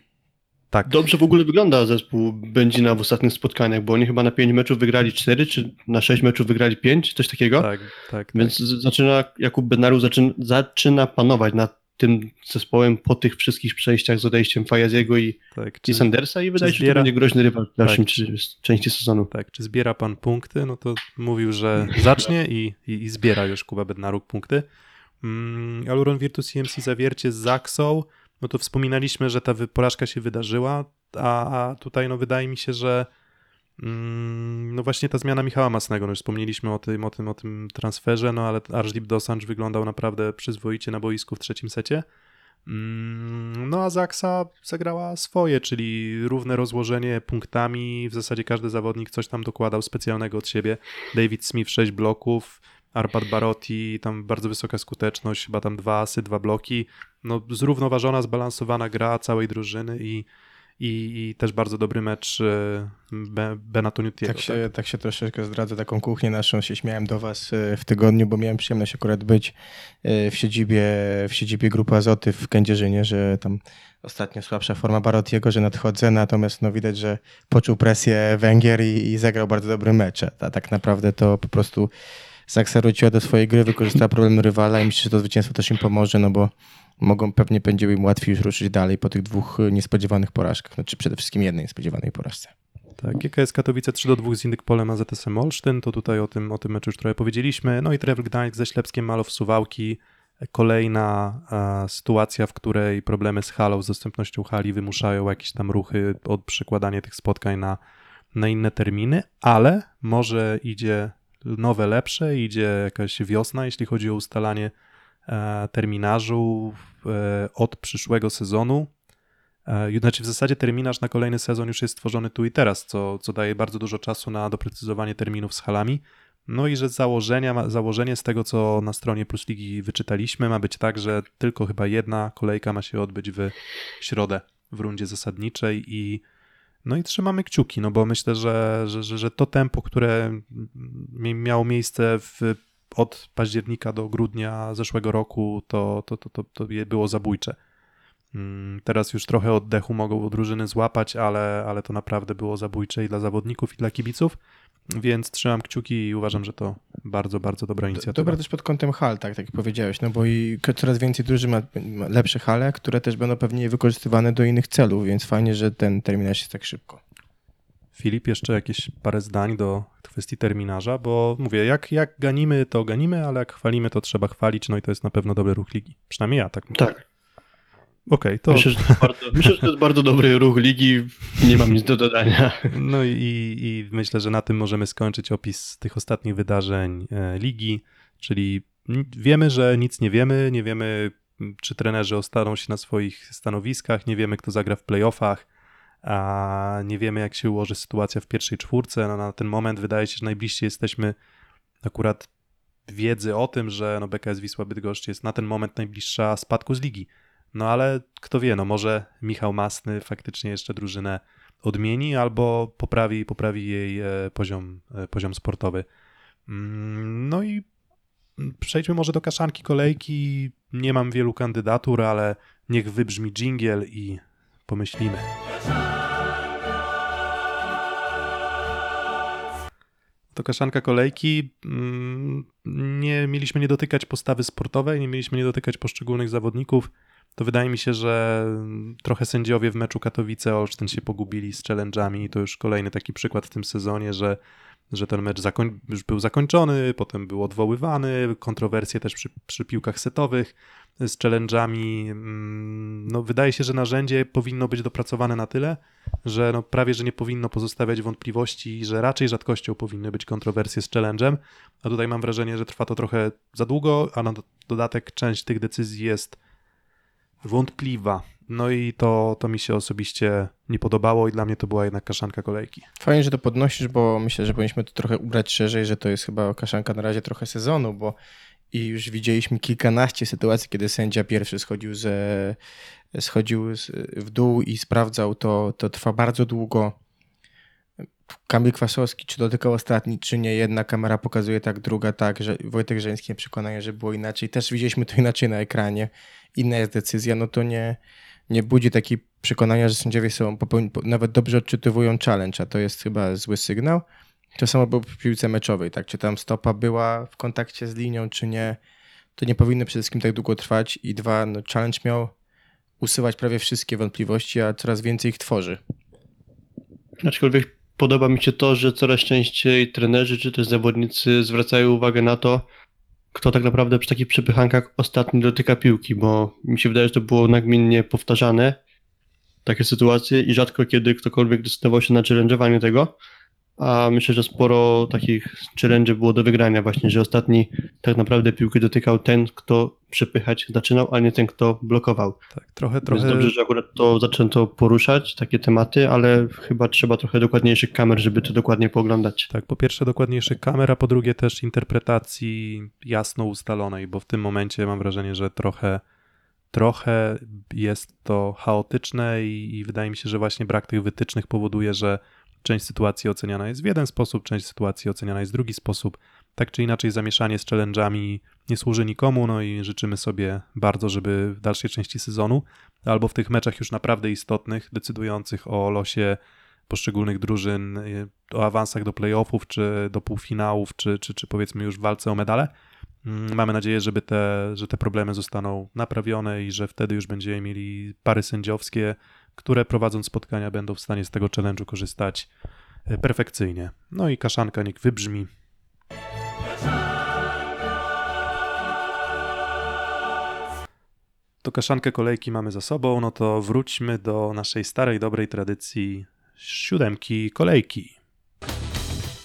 tak, dobrze w ogóle wygląda zespół Będzina w ostatnich spotkaniach, bo oni chyba na 5 meczów wygrali 4, czy na 6 meczów wygrali 5, coś takiego. tak, tak. Więc z- zaczyna, Jakub Bednarów zaczyna, zaczyna panować nad tym zespołem po tych wszystkich przejściach z odejściem Fajaziego i, tak, i czy, Sandersa i wydaje się, że zbiera- to będzie groźny rywal w dalszym Tak. części sezonu. tak, czy zbiera pan punkty? No to mówił, że zacznie i, i, i zbiera już Kuba Bednaruk punkty. Mm, Aluron Virtus CMC zawiercie z Zaksą, no to wspominaliśmy, że ta porażka się wydarzyła, a, a tutaj no wydaje mi się, że no właśnie ta zmiana Michała Masnego, no już wspomnieliśmy o tym, o tym, o tym transferze, no ale Arżlip Dosancz wyglądał naprawdę przyzwoicie na boisku w trzecim secie. Mm, No a Zaksa zagrała swoje, czyli równe rozłożenie punktami. W zasadzie każdy zawodnik coś tam dokładał specjalnego od siebie. David Smith 6 bloków, Arpad Barotti, tam bardzo wysoka skuteczność, chyba tam dwa asy, dwa bloki. No zrównoważona, zbalansowana gra całej drużyny i, i, i też bardzo dobry mecz e, Be- Benatoniutiego. Tak się, tak się troszeczkę zdradzę taką kuchnię naszą. Się śmiałem do was e, w tygodniu, bo miałem przyjemność akurat być e, w siedzibie, w siedzibie Grupy Azoty w Kędzierzynie, że tam ostatnio słabsza forma Barotiego, że nadchodzę, natomiast no widać, że poczuł presję Węgier i, i zagrał bardzo dobry mecz. A tak naprawdę to po prostu Zaksa wróciła do swojej gry, wykorzystała problem rywala i myślę, że to zwycięstwo też im pomoże, no bo mogą, pewnie będzie im łatwiej już ruszyć dalej po tych dwóch e, niespodziewanych porażkach, znaczy przede wszystkim jednej niespodziewanej porażce. Tak, GKS Katowice 3 do 2 z Indykpolem a ZSM Olsztyn, to tutaj o tym, o tym meczu już trochę powiedzieliśmy. No i Trevor Gdańsk ze Ślepskiem Malow Suwałki. Kolejna e, sytuacja, w której problemy z halą, z dostępnością hali wymuszają jakieś tam ruchy od przekładania tych spotkań na, na inne terminy, ale może idzie nowe, lepsze, idzie jakaś wiosna, jeśli chodzi o ustalanie e, terminarzu e, od przyszłego sezonu. E, Znaczy w zasadzie terminarz na kolejny sezon już jest stworzony tu i teraz, co, co daje bardzo dużo czasu na doprecyzowanie terminów z halami. No i że założenia, założenie z tego, co na stronie Plus Ligi wyczytaliśmy, ma być tak, że tylko chyba jedna kolejka ma się odbyć w środę w rundzie zasadniczej i no i trzymamy kciuki, no bo myślę, że, że, że, że to tempo, które mi- miało miejsce w, od października do grudnia zeszłego roku, to, to, to, to, to było zabójcze. Mm, Teraz już trochę oddechu mogą drużyny złapać, ale, ale to naprawdę było zabójcze i dla zawodników, i dla kibiców, więc trzymam kciuki i uważam, że to bardzo, bardzo dobra inicjatywa. Dobra też pod kątem hal, tak, tak jak powiedziałeś, no bo i coraz więcej drużyn ma, ma lepsze hale, które też będą pewnie wykorzystywane do innych celów, więc fajnie, że ten terminarz jest tak szybko. Filip, jeszcze jakieś parę zdań do kwestii terminarza, bo mówię, jak, jak ganimy, to ganimy, ale jak chwalimy, to trzeba chwalić, no i to jest na pewno dobry ruch ligi. Przynajmniej ja tak myślę. Tak, Okej, to myślę, że to jest bardzo, myślę, że to jest bardzo dobry ruch ligi, nie mam nic do dodania. No i, i myślę, że na tym możemy skończyć opis tych ostatnich wydarzeń e, ligi, czyli wiemy, że nic nie wiemy, nie wiemy, czy trenerzy ostaną się na swoich stanowiskach, nie wiemy, kto zagra w playoffach, a nie wiemy, jak się ułoży sytuacja w pierwszej czwórce. No, na ten moment wydaje się, że najbliżsi jesteśmy akurat wiedzy o tym, że no BKS Wisła Bydgoszcz jest na ten moment najbliższa spadku z ligi. No ale kto wie, no może Michał Masny faktycznie jeszcze drużynę odmieni albo poprawi, poprawi jej e, poziom, e, poziom sportowy. Mm, No i przejdźmy może do kaszanki kolejki. Nie mam wielu kandydatur, ale niech wybrzmi dżingiel i pomyślimy. To kaszanka kolejki. mm, Nie mieliśmy nie dotykać postawy sportowej, nie mieliśmy nie dotykać poszczególnych zawodników. To wydaje mi się, że trochę sędziowie w meczu Katowice-Olsztyn się pogubili z challenge'ami i to już kolejny taki przykład w tym sezonie, że, że ten mecz zakoń, już był zakończony, potem był odwoływany, kontrowersje też przy, przy piłkach setowych z challenge'ami. Mm, No, wydaje się, że narzędzie powinno być dopracowane na tyle, że no prawie, że nie powinno pozostawiać wątpliwości, że raczej rzadkością powinny być kontrowersje z challenge'em, a tutaj mam wrażenie, że trwa to trochę za długo, a na do- dodatek część tych decyzji jest wątpliwa. No i to, to mi się osobiście nie podobało i dla mnie to była jednak kaszanka kolejki. Fajnie, że to podnosisz, bo myślę, że powinniśmy to trochę ubrać szerzej, że to jest chyba kaszanka na razie trochę sezonu, bo i już widzieliśmy kilkanaście sytuacji, kiedy sędzia pierwszy schodził, ze, schodził w dół i sprawdzał to, to trwa bardzo długo. Kamil Kwasowski, czy dotykał ostatni, czy nie, jedna kamera pokazuje tak, druga tak, że Wojtek Żeński nie przekonuje, że było inaczej. Też widzieliśmy to inaczej na ekranie. Inna jest decyzja, no to nie, nie budzi takiej przekonania, że sędziowie są popełni, po- nawet dobrze odczytywują challenge, a to jest chyba zły sygnał. To samo było w piłce meczowej, tak? Czy tam stopa była w kontakcie z linią, czy nie, to nie powinno przede wszystkim tak długo trwać. I dwa, no, challenge miał usuwać prawie wszystkie wątpliwości, a coraz więcej ich tworzy. Aczkolwiek podoba mi się to, że coraz częściej trenerzy czy też zawodnicy zwracają uwagę na to, kto tak naprawdę przy takich przepychankach ostatni dotyka piłki, bo mi się wydaje, że to było nagminnie powtarzane, takie sytuacje i rzadko kiedy ktokolwiek decydował się na challenge'owanie tego, a myślę, że sporo takich challenge było do wygrania właśnie, że ostatni tak naprawdę piłki dotykał ten, kto przepychać zaczynał, a nie ten, kto blokował. Tak, trochę, Trochę... Jest dobrze, że akurat to zaczęto poruszać, takie tematy, ale chyba trzeba trochę dokładniejszych kamer, żeby to dokładnie pooglądać. Tak, po pierwsze dokładniejszych kamer, a po drugie też interpretacji jasno ustalonej, bo w tym momencie mam wrażenie, że trochę, trochę jest to chaotyczne i, i wydaje mi się, że właśnie brak tych wytycznych powoduje, że część sytuacji oceniana jest w jeden sposób, część sytuacji oceniana jest w drugi sposób. Tak czy inaczej zamieszanie z challenge'ami nie służy nikomu, no i życzymy sobie bardzo, żeby w dalszej części sezonu albo w tych meczach już naprawdę istotnych, decydujących o losie poszczególnych drużyn, y, o awansach do playoffów, czy do półfinałów, czy, czy, czy powiedzmy już w walce o medale. Mm, Mamy nadzieję, żeby te, że te problemy zostaną naprawione i że wtedy już będziemy mieli pary sędziowskie, które prowadząc spotkania będą w stanie z tego challenge'u korzystać y, perfekcyjnie. No i kaszanka niech wybrzmi. To kaszankę kolejki mamy za sobą, no to wróćmy do naszej starej, dobrej tradycji siódemki kolejki.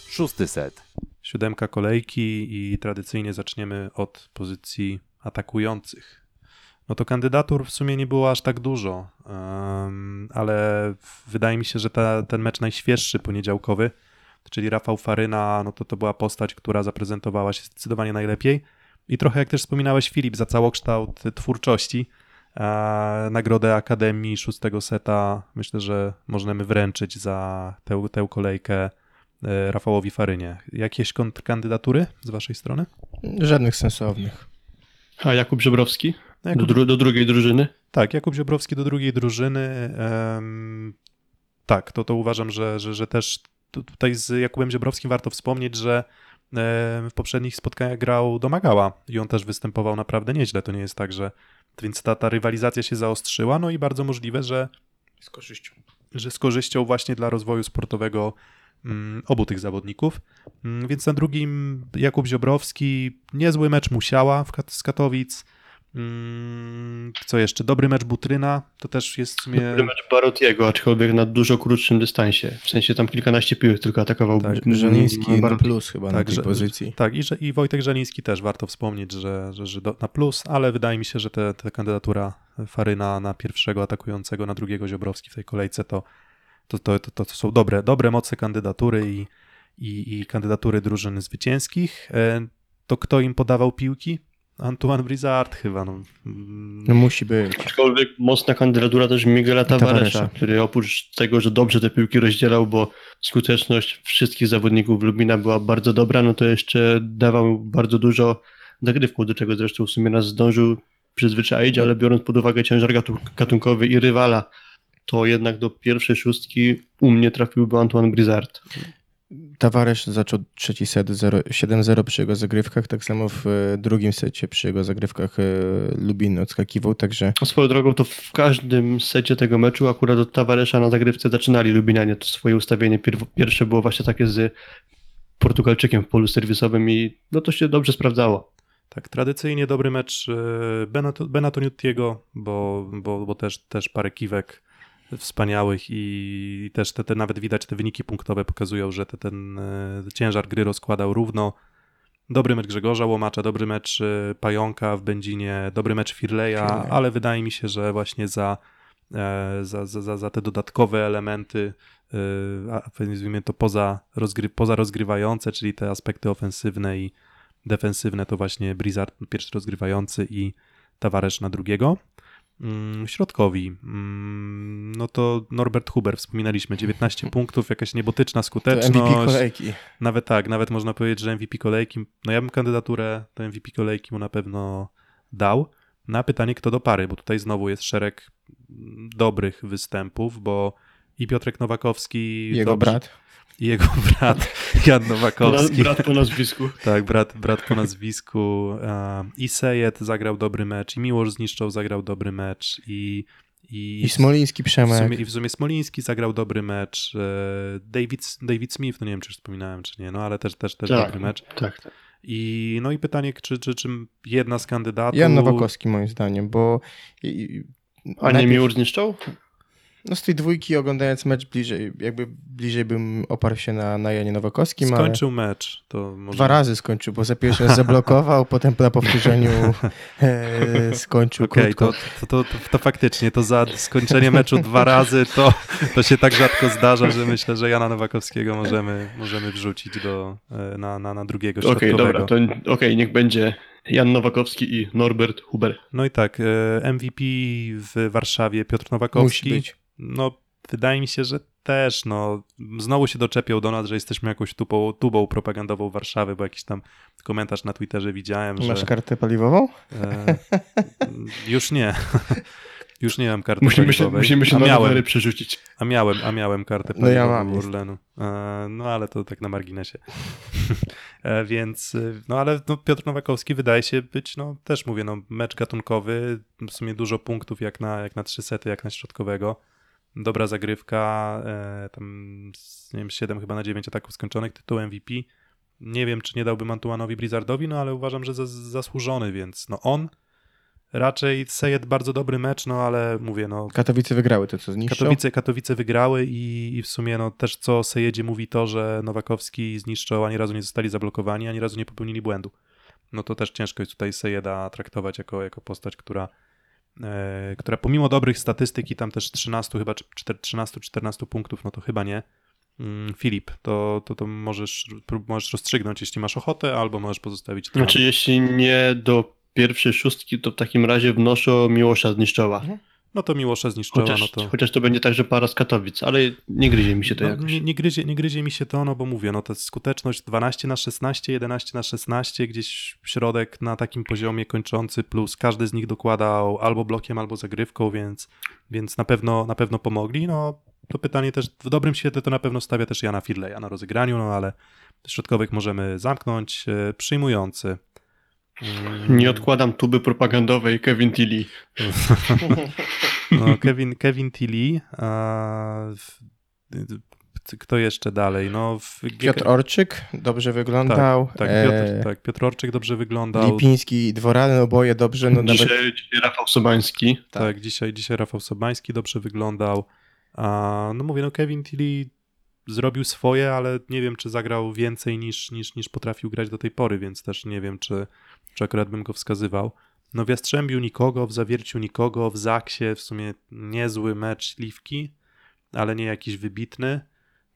Szósty set. Siódemka kolejki i tradycyjnie zaczniemy od pozycji atakujących. No to kandydatur w sumie nie było aż tak dużo, ale wydaje mi się, że ta, ten mecz najświeższy poniedziałkowy, czyli Rafał Faryna, no to to była postać, która zaprezentowała się zdecydowanie najlepiej. I trochę jak też wspominałeś, Filip, za całokształt twórczości. E, nagrodę Akademii szóstego seta myślę, że możemy wręczyć za tę, tę kolejkę e, Rafałowi Farynie. Jakieś kontrkandydatury z waszej strony? Żadnych sensownych. A Jakub Żebrowski No, do, Jakub, dru- do drugiej drużyny. tak, Jakub Ziobrowski do drugiej drużyny. em, tak, to, to uważam, że, że, że też tu- tutaj z Jakubem Ziobrowskim warto wspomnieć, że w poprzednich spotkaniach grał domagała i on też występował naprawdę nieźle. To nie jest tak, że więc ta, ta rywalizacja się zaostrzyła, no i bardzo możliwe, że Z korzyścią. że z korzyścią właśnie dla rozwoju sportowego mm, obu tych zawodników. Mm, Więc na drugim Jakub Ziobrowski, niezły mecz Musiała w Kat- z Katowic. Mm, Co jeszcze? Dobry mecz Butryna, to też jest w sumie... Dobry mecz Barotiego, aczkolwiek na dużo krótszym dystansie. W sensie tam kilkanaście piłek tylko atakował. Tak, Żeliński na plus chyba na Tak, tej że- pozycji. Tak, i, że, i Wojtek Żeliński też warto wspomnieć, że, że, że do, na plus, ale wydaje mi się, że te, te kandydatura Faryna na pierwszego atakującego, na drugiego Ziobrowski w tej kolejce to, to, to, to, to są dobre, dobre moce kandydatury i, i, i kandydatury drużyn zwycięskich. E, To kto im podawał piłki? Antoine Brizard chyba. No. No musi być. Aczkolwiek mocna kandydatura też Miguela. Tavaresza, który oprócz tego, że dobrze te piłki rozdzielał, bo skuteczność wszystkich zawodników Lubina była bardzo dobra, no to jeszcze dawał bardzo dużo zagrywką, do czego zresztą w sumie nas zdążył przyzwyczaić, ale biorąc pod uwagę ciężar gatu- gatunkowy i rywala, to jednak do pierwszej szóstki u mnie trafiłby Antoine Brizard. Tavares zaczął trzeci set 0 7-0 przy jego zagrywkach, tak samo w e, drugim secie przy jego zagrywkach e, Lubin odskakiwał, także A Swoją drogą to w każdym secie tego meczu akurat od Tavaresza na zagrywce zaczynali Lubinianie. To swoje ustawienie pierw- pierwsze było właśnie takie z Portugalczykiem w polu serwisowym i no to się dobrze sprawdzało. Tak, tradycyjnie dobry mecz e, Benato- Benatoniutiego, bo, bo, bo też, też parę kiwek wspaniałych i też te, te nawet widać te wyniki punktowe pokazują, że te, ten e, ciężar gry rozkładał równo. Dobry mecz Grzegorza Łomacza, dobry mecz e, Pająka w Będzinie, dobry mecz Firleja, ale wydaje mi się, że właśnie za, e, za, za, za, te dodatkowe elementy, nazwijmy to poza, rozgry, poza rozgrywające, czyli te aspekty ofensywne i defensywne, to właśnie Blizzard pierwszy rozgrywający i Tavares na drugiego. Mm, Środkowi, mm, no to Norbert Huber, wspominaliśmy, 19 punktów, jakaś niebotyczna to skuteczność. MVP kolejki. Nawet tak, nawet można powiedzieć, że MVP kolejki, no ja bym kandydaturę do MVP kolejki mu na pewno dał. Na pytanie, kto do pary, bo tutaj znowu jest szereg dobrych występów, bo i Piotrek Nowakowski, Jego dobrze- brat. I jego brat Jan Nowakowski. Brat po nazwisku. Tak, brat, brat po nazwisku. e, I Sejet zagrał dobry mecz, i Miłosz Zniszczał zagrał dobry mecz, i, i, I Smoliński w Przemek. sumie, I w sumie Smoliński zagrał dobry mecz. e, David, David Smith, no nie wiem, czy już wspominałem, czy nie, no ale też, też, też Tak, dobry mecz. tak. tak. I no i pytanie, czy, czy, czy jedna z kandydatów. Jan Nowakowski moim zdaniem, bo A nie najpierw- Miłosz zniszczał? No z tej dwójki oglądając mecz bliżej, jakby bliżej bym oparł się na, na Janie Nowakowskim, Skończył mecz. To może... dwa razy skończył, bo za pierwszym raz zablokował, potem na powtórzeniu e, skończył Okej, krótko. to, to, to, to faktycznie, to za skończenie meczu dwa razy, to, to się tak rzadko zdarza, że myślę, że Jana Nowakowskiego możemy, możemy wrzucić do, e, na, na, na drugiego Okej, środkowego. dobra, to okej, niech będzie Jan Nowakowski i Norbert Huber. No i tak, e, MVP w Warszawie Piotr Nowakowski. Musi być. No, wydaje mi się, że też, no, znowu się doczepiał do nas, że jesteśmy jakąś tubą, tubą propagandową Warszawy, bo jakiś tam komentarz na Twitterze widziałem, Masz że... kartę paliwową? E, już nie. Już nie mam karty Musimy się, paliwowej. musimy się a na miałem, przerzucić. a miałem, a miałem kartę No ja paliwową mam. Orlenu. E, no ale to tak na marginesie. e, więc, e, no ale no, Piotr Nowakowski wydaje się być, no też mówię, no mecz gatunkowy, w sumie dużo punktów jak na, jak na trzy sety, jak na środkowego. Dobra zagrywka, tam nie wiem, 7 chyba na 9 ataków skończonych, tytuł MVP. Nie wiem, czy nie dałbym Antuanowi Blizzardowi, no ale uważam, że za, zasłużony, więc no on raczej Sejet bardzo dobry mecz, no ale mówię, no Katowice wygrały to, co zniszczą. Katowice, Katowice wygrały i, i w sumie no, też co Sejedzie mówi to, że Nowakowski zniszczał, ani razu nie zostali zablokowani, ani razu nie popełnili błędu. No to też ciężko jest tutaj Sejeda traktować jako, jako postać, która, e, która pomimo dobrych statystyk i tam też 13 chyba, czy 13-14 punktów, no to chyba nie. Mm, Filip, to, to, to możesz, możesz rozstrzygnąć, jeśli masz ochotę, albo możesz pozostawić to. Znaczy, jeśli nie do pierwszej szóstki, to w takim razie wnoszę Miłosza zniszczała. No to Miłosza zniszczała, Chociaż, no to... chociaż to będzie także para z Katowic, ale nie gryzie mi się to No, jakoś. nie, nie, gryzie, nie gryzie mi się to, no bo mówię, no to skuteczność 12 na 16, 11 na 16, gdzieś środek na takim poziomie kończący, plus każdy z nich dokładał albo blokiem, albo zagrywką, więc, więc na, pewno, na pewno pomogli. No to pytanie też w dobrym świetle to na pewno stawia też Jana Firleja na rozegraniu, no ale środkowych możemy zamknąć. E, Przyjmujący. Nie odkładam tuby propagandowej Kevin Tilly. No, Kevin, Kevin Tilly. A, w, kto jeszcze dalej? No, w Piotr Orczyk dobrze wyglądał. Tak, e, Piotr, tak, Piotr Orczyk dobrze wyglądał. Lipiński i Dworany, oboje dobrze. No nawet Dzisiaj, dzisiaj Rafał Sobański. Tak, dzisiaj, dzisiaj Rafał Sobański dobrze wyglądał. A, no mówię, no Kevin Tilly zrobił swoje, ale nie wiem, czy zagrał więcej niż, niż, niż potrafił grać do tej pory, więc też nie wiem, czy, czy akurat bym go wskazywał. No w Jastrzębiu nikogo, w Zawierciu nikogo, w Zaksie w sumie niezły mecz Liwki, ale nie jakiś wybitny.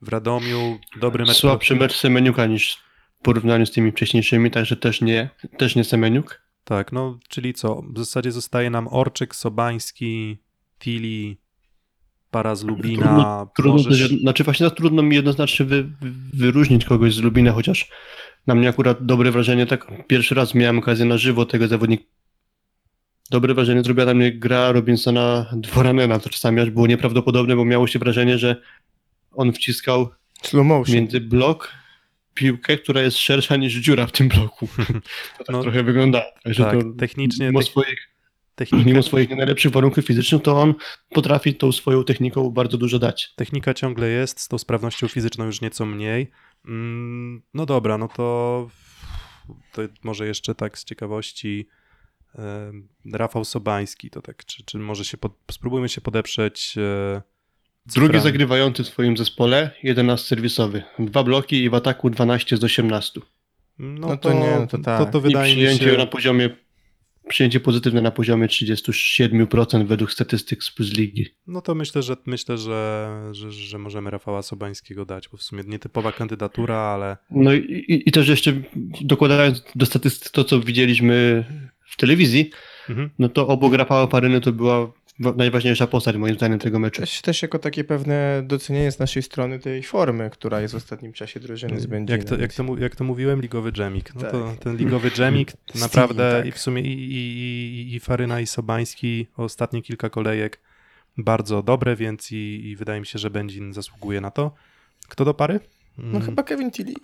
W Radomiu dobry mecz. Słabszy mecz Semeniuka niż w porównaniu z tymi wcześniejszymi, także też nie, też nie Semeniuk. Tak, no czyli co? W zasadzie zostaje nam Orczyk, Sobański, Tilly, para z Lubina. Trudno możesz... też, znaczy właśnie trudno mi jednoznacznie wy, wyróżnić kogoś z Lubina, chociaż na mnie akurat dobre wrażenie, tak pierwszy raz miałem okazję na żywo tego zawodnika. Dobre wrażenie zrobiła na mnie gra Robinsona Dworanena, to czasami aż było nieprawdopodobne, bo miało się wrażenie, że on wciskał między blok piłkę, która jest szersza niż dziura w tym bloku. To tak No, trochę wygląda. Także tak, to technicznie, mimo, tech- swoich, technika, mimo swoich najlepszych warunków fizycznych, to on potrafi tą swoją techniką bardzo dużo dać. technika ciągle jest, z tą sprawnością fizyczną już nieco mniej. Mm, No dobra, no to, to może jeszcze tak z ciekawości Rafał Sobański, to tak, czy, czy może się, pod, spróbujmy się podeprzeć e, Drugi zagrywający w swoim zespole, 11 serwisowy. Dwa bloki i w ataku 12 z 18. No, No to nie, no to tak. To, to I wydaje mi przyjęcie się... na poziomie przyjęcie pozytywne na poziomie 37% według statystyk z Ligi. No to myślę, że myślę, że, że, że możemy Rafała Sobańskiego dać, bo w sumie nietypowa kandydatura, ale No i, i, i też jeszcze dokładając do statystyk to, co widzieliśmy w telewizji, mhm. no to obok Rafała Paryny to była wa- najważniejsza postać moim zdaniem tego meczu. Też, też jako takie pewne docenienie z naszej strony tej formy, która jest w ostatnim czasie drużyny z Będzina. jak, to, jak, to, jak to mówiłem, ligowy dżemik. No Tak. to ten ligowy dżemik Steam, naprawdę tak. i w sumie i, i, i, i Faryna i Sobański ostatnie kilka kolejek bardzo dobre, więc i, i wydaje mi się, że Będzin zasługuje na to. Kto do pary? No Mm, chyba Kevin Tilly.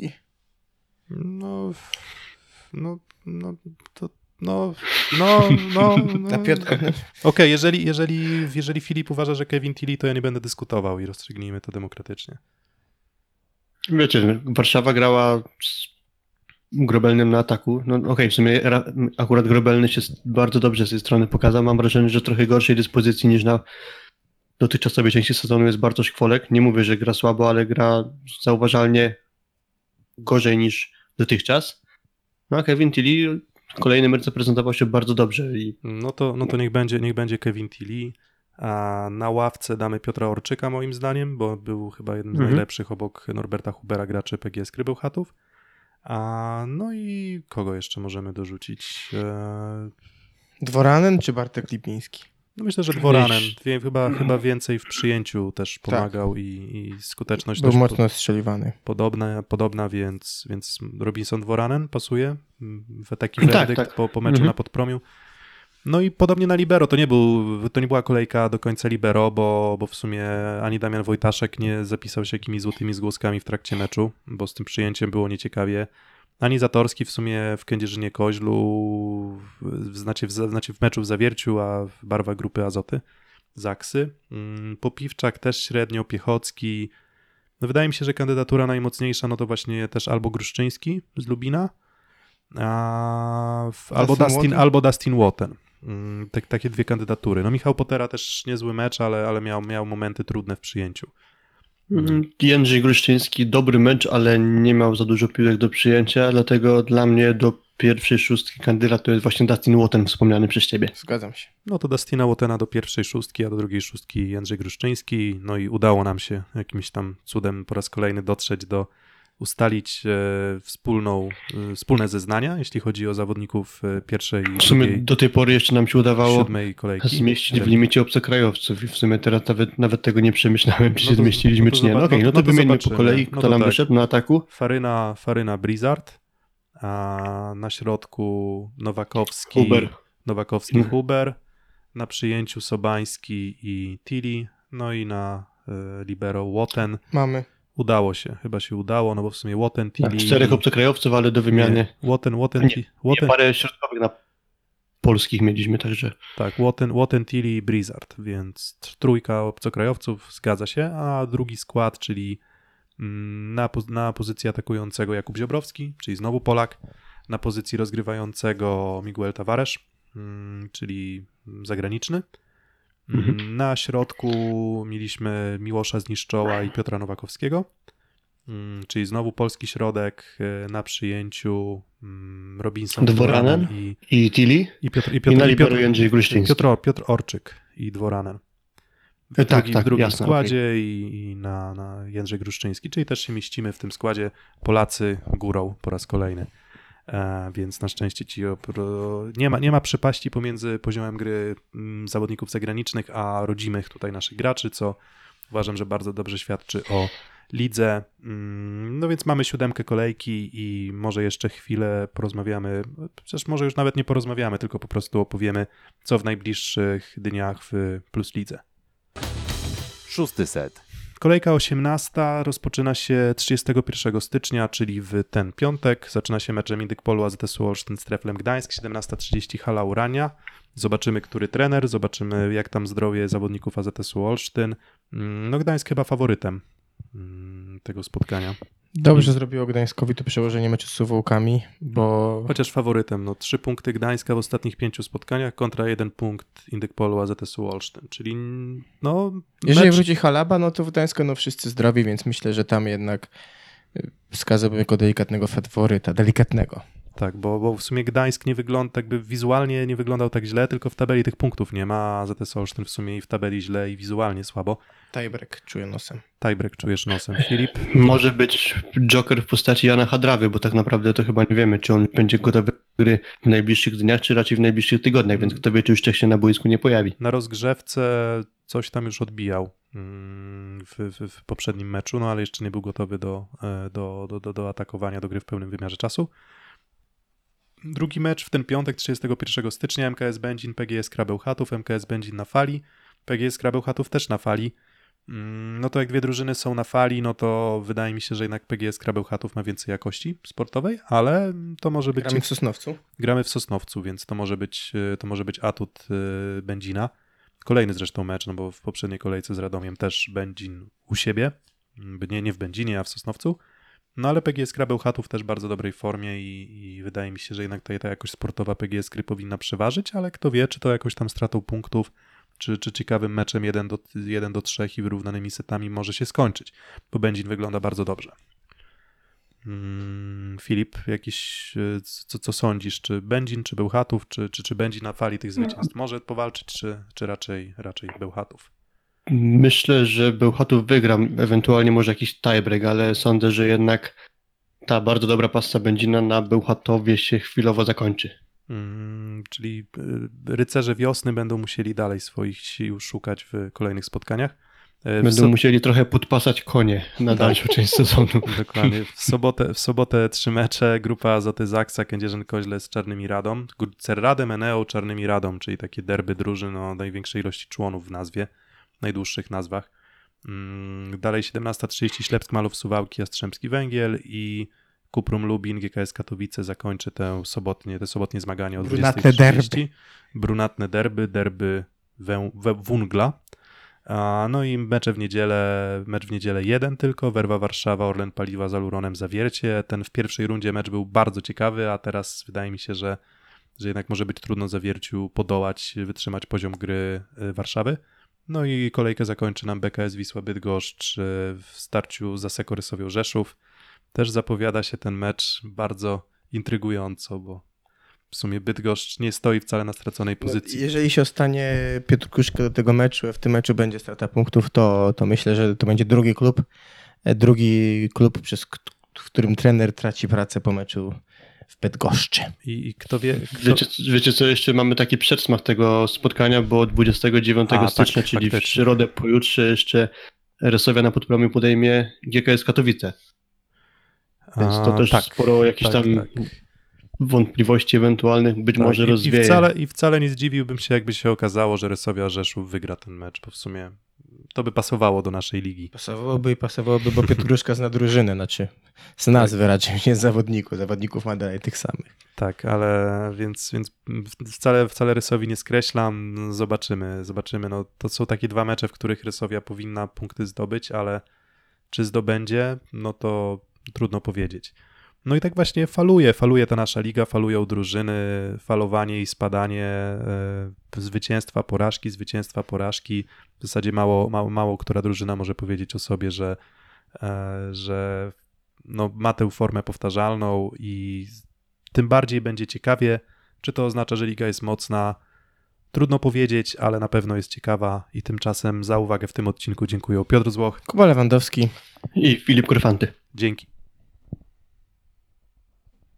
No, no, no, to, no, no, no, no. Piotr, Okej, jeżeli, jeżeli, jeżeli Filip uważa, że Kevin Tilly, to ja nie będę dyskutował i rozstrzygnijmy to demokratycznie. Wiecie, Warszawa grała z Grobelnym na ataku. No okej, w sumie ra- akurat Grobelny się bardzo dobrze z tej strony pokazał. Mam wrażenie, że trochę gorszej dyspozycji niż na dotychczasowej części sezonu jest Bartosz Kwolek. Nie mówię, że gra słabo, ale gra zauważalnie gorzej niż dotychczas. No a Kevin Tilly kolejny mecz zaprezentował się bardzo dobrze i No to, no to niech, będzie, niech będzie Kevin Tilly. A na ławce damy Piotra Orczyka moim zdaniem, bo był chyba jednym z Mhm. najlepszych obok Norberta Hubera graczy PGS Krybełchatów. A no i kogo jeszcze możemy dorzucić? Eee, Dworanen czy Bartek Lipiński? No myślę, że Dworanen. Wiesz- Wie, chyba, chyba więcej w przyjęciu też pomagał i, i skuteczność Był też mocno strzeliwany. podobna, podobna więc, więc Robinson Dworanen pasuje w taki Tak, werdykt tak. po, po meczu Mhm. na Podpromiu. No i podobnie na Libero, to nie, był, to nie była kolejka do końca Libero, bo, bo w sumie ani Damian Wojtaszek nie zapisał się jakimiś złotymi zgłoskami w trakcie meczu, bo z tym przyjęciem było nieciekawie. Ani Zatorski w sumie w Kędzierzynie Koźlu, w, znaczy, w, znaczy w meczu w Zawierciu, a w barwach grupy Azoty, Zaksy. Mm, Popiwczak też średnio, Piechocki. No wydaje mi się, że kandydatura najmocniejsza no to właśnie też albo Gruszczyński z Lubina, a w, albo, Dustin albo Dustin Wotten. Mm, Tak, takie dwie kandydatury. No Michał Potera też niezły mecz, ale, ale miał, miał momenty trudne w przyjęciu. Mhm. Jędrzej Gruszczyński dobry mecz, ale nie miał za dużo piłek do przyjęcia, dlatego dla mnie do pierwszej szóstki kandydat to jest właśnie Dustin Wotten wspomniany przez ciebie. Zgadzam się. No to Dustina Wottena do pierwszej szóstki, a do drugiej szóstki Jędrzej Gruszczyński. No i udało nam się jakimś tam cudem po raz kolejny dotrzeć do, ustalić e, wspólną, e, wspólne zeznania, jeśli chodzi o zawodników e, pierwszej i W sumie drugiej, do tej pory jeszcze nam się udawało kolejki. zmieścić w limicie obcokrajowców i w sumie teraz nawet, nawet tego nie przemyślałem, czy No się to- zmieściliśmy, no to czy nie. No okej, no- no to no to wymieńmy po kolei, No kto to nam tak. wyszedł na ataku. Faryna, Faryna Blizzard, a na środku Nowakowski, Huber. Nowakowski Mhm. Huber, na przyjęciu Sobański i Tilly, no i na e, libero Woten. Mamy. Udało się, chyba się udało, no bo w sumie Woten, Tilly... Tak, czterech obcokrajowców, ale do wymiany. Nie, Woten, Woten, Nie, Nie, parę środkowych na polskich mieliśmy, także tak, Woten, Woten, Tilly i Blizzard, więc trójka obcokrajowców zgadza się, a drugi skład, czyli mm, na, na pozycji atakującego Jakub Ziobrowski, czyli znowu Polak, na pozycji rozgrywającego Miguel Tavares, mm, czyli zagraniczny. Mm, Mhm. Na środku mieliśmy Miłosza Zniszczoła i Piotra Nowakowskiego, mm, czyli znowu polski środek e, na przyjęciu mm, Robinson Dworanen? I, i Tilly. i Piotr, i Piotr, na i libero Piotr, Jędrzej. Piotr, Piotr Orczyk i Dworanen. W, E, tak, drugi, tak, w drugim jasne, składzie i, i na, na Jędrzej Gruszczyński, czyli też się mieścimy w tym składzie Polacy górą po raz kolejny. E, więc na szczęście ci nie, ma, nie ma przepaści pomiędzy poziomem gry mm, zawodników zagranicznych a rodzimych tutaj naszych graczy, co uważam, że bardzo dobrze świadczy o lidze. Mm, No więc mamy siódemkę kolejki i może jeszcze chwilę porozmawiamy, przecież może już nawet nie porozmawiamy, tylko po prostu opowiemy, co w najbliższych dniach w Plus Lidze. Szósty set. Kolejka 18 rozpoczyna się 31 stycznia, czyli w ten piątek. Zaczyna się meczem Indykpolu AZS Olsztyn z Treflem Gdańsk, 17.30 hala Urania. Zobaczymy, który trener, zobaczymy jak tam zdrowie zawodników AZS Olsztyn. Mm, No Gdańsk chyba faworytem mm, tego spotkania. Dobrze zrobiło Gdańskowi to przełożenie meczu z Suwałkami, bo Chociaż faworytem, no trzy punkty Gdańska w ostatnich pięciu spotkaniach kontra jeden punkt Indykpolu AZS Olsztyn, czyli no jeżeli mecz- wróci Halaba, no to w Gdańsku no wszyscy zdrowi, więc myślę, że tam jednak y, wskazałbym jako delikatnego faworyta, delikatnego. Tak, bo, bo w sumie Gdańsk nie wygląda, jakby wizualnie nie wyglądał tak źle, tylko w tabeli tych punktów nie ma, a ZS Olsztyn w sumie i w tabeli źle i wizualnie słabo. Tiebreak czuję nosem. Tiebreak czujesz nosem. Filip? Może być Joker w postaci Jana Hadrawy, bo tak naprawdę to chyba nie wiemy, czy on będzie gotowy do gry w najbliższych dniach, czy raczej w najbliższych tygodniach, więc kto wie, czy już wcześniej na boisku nie pojawi. Na rozgrzewce coś tam już odbijał mm, w, w, w poprzednim meczu, no ale jeszcze nie był gotowy do, e, do, do, do, do atakowania, do gry w pełnym wymiarze czasu. Drugi mecz w ten piątek, 31 stycznia, MKS Będzin, PGS Krabełchatów, MKS Będzin na fali, PGS Krabełchatów też na fali. Mm, No to jak dwie drużyny są na fali, no to wydaje mi się, że jednak PGS Krabełchatów ma więcej jakości sportowej, ale to może być... Gramy w Sosnowcu. Gramy w Sosnowcu, więc to może być, y, to może być atut y, Będzina. Kolejny zresztą mecz, no bo w poprzedniej kolejce z Radomiem też Będzin u siebie. Nie, nie w Będzinie, a w Sosnowcu. No ale PGS Kra Bełchatów też w bardzo dobrej formie i, i wydaje mi się, że jednak ta, ta jakość sportowa PGS Kry powinna przeważyć, ale kto wie, czy to jakoś tam stratą punktów, czy, czy ciekawym meczem 1 do, 1 do 3 i wyrównanymi setami może się skończyć, bo Będzin wygląda bardzo dobrze. Mm, Filip, jakiś, y, co, co sądzisz, czy Będzin, czy Bełchatów, czy, czy, czy Będzin na fali tych zwycięstw może powalczyć, czy, czy raczej, raczej Bełchatów? Myślę, że Bełchatów wygra, ewentualnie może jakiś tiebreak, ale sądzę, że jednak ta bardzo dobra pasta Będzina na Bełchatowie się chwilowo zakończy. Mm, czyli y, rycerze wiosny będą musieli dalej swoich sił szukać w kolejnych spotkaniach. Y, w Będą so- musieli trochę podpasać konie na dalszą część sezonu. Dokładnie. W sobotę, w sobotę trzy mecze. Grupa Azoty Zaksa, Kędzierzyn Koźle z Czarnymi Radą. Cerradem, Eneo, Czarnymi Radą, czyli takie derby drużyn o największej ilości członów w nazwie, najdłuższych nazwach. Mm, Dalej 17.30 Ślepsk Malów Suwałki, Jastrzębski Węgiel i Kuprum Lubin, GKS Katowice zakończy tę sobotnie, te sobotnie zmagania o Brunatne 20.30. Brunatne derby, derby wę, wę, Wungla. A, no i mecze w niedzielę, mecz w niedzielę jeden tylko, Werwa Warszawa, Orlen Paliwa z Aluronem Zawiercie. Ten w pierwszej rundzie mecz był bardzo ciekawy, a teraz wydaje mi się, że, że jednak może być trudno Zawierciu podołać, wytrzymać poziom gry y, Warszawy. No i kolejkę zakończy nam BKS Wisła Bydgoszcz y, w starciu z Aseko Rysowią Rzeszów. Też zapowiada się ten mecz bardzo intrygująco, bo w sumie Bydgoszcz nie stoi wcale na straconej pozycji. No, Jeżeli się ostanie Piotr Kuszka do tego meczu, a w tym meczu będzie strata punktów, to, to myślę, że to będzie drugi klub, e, drugi klub, przez w którym trener traci pracę po meczu w Bydgoszczy. I, i kto wie, kto, Wiecie, wiecie co, jeszcze mamy taki przedsmak tego spotkania, bo 29 A, tak, stycznia, czyli w faktycznie. środę pojutrze jeszcze Resowia na podpromiu podejmie GKS Katowice. Więc to A, też tak, sporo jakichś tak, tam tak. wątpliwości ewentualnych być Tak, może i, i, rozwieje. wcale, I wcale nie zdziwiłbym się, jakby się okazało, że Resowia Rzeszów wygra ten mecz, bo w sumie to by pasowało do naszej ligi. Pasowałoby i pasowałoby, bo Piotr Gruszka zna drużynę, znaczy z nazwy raczej, nie z zawodników. Zawodników ma dalej tych samych. Tak, ale więc, więc wcale, wcale Rysowi nie skreślam. Zobaczymy, zobaczymy. No, to są takie dwa mecze, w których Rysowia powinna punkty zdobyć, ale czy zdobędzie, no to trudno powiedzieć. No i tak właśnie faluje, faluje ta nasza liga, falują drużyny, falowanie i spadanie, e, zwycięstwa, porażki, zwycięstwa, porażki. W zasadzie mało, mało, mało która drużyna może powiedzieć o sobie, że, e, że no, ma tę formę powtarzalną i tym bardziej będzie ciekawie. Czy to oznacza, że liga jest mocna? Trudno powiedzieć, ale na pewno jest ciekawa i tymczasem za uwagę w tym odcinku dziękuję Piotr Złoch. Kuba Lewandowski. I Filip Korfanty. Dzięki.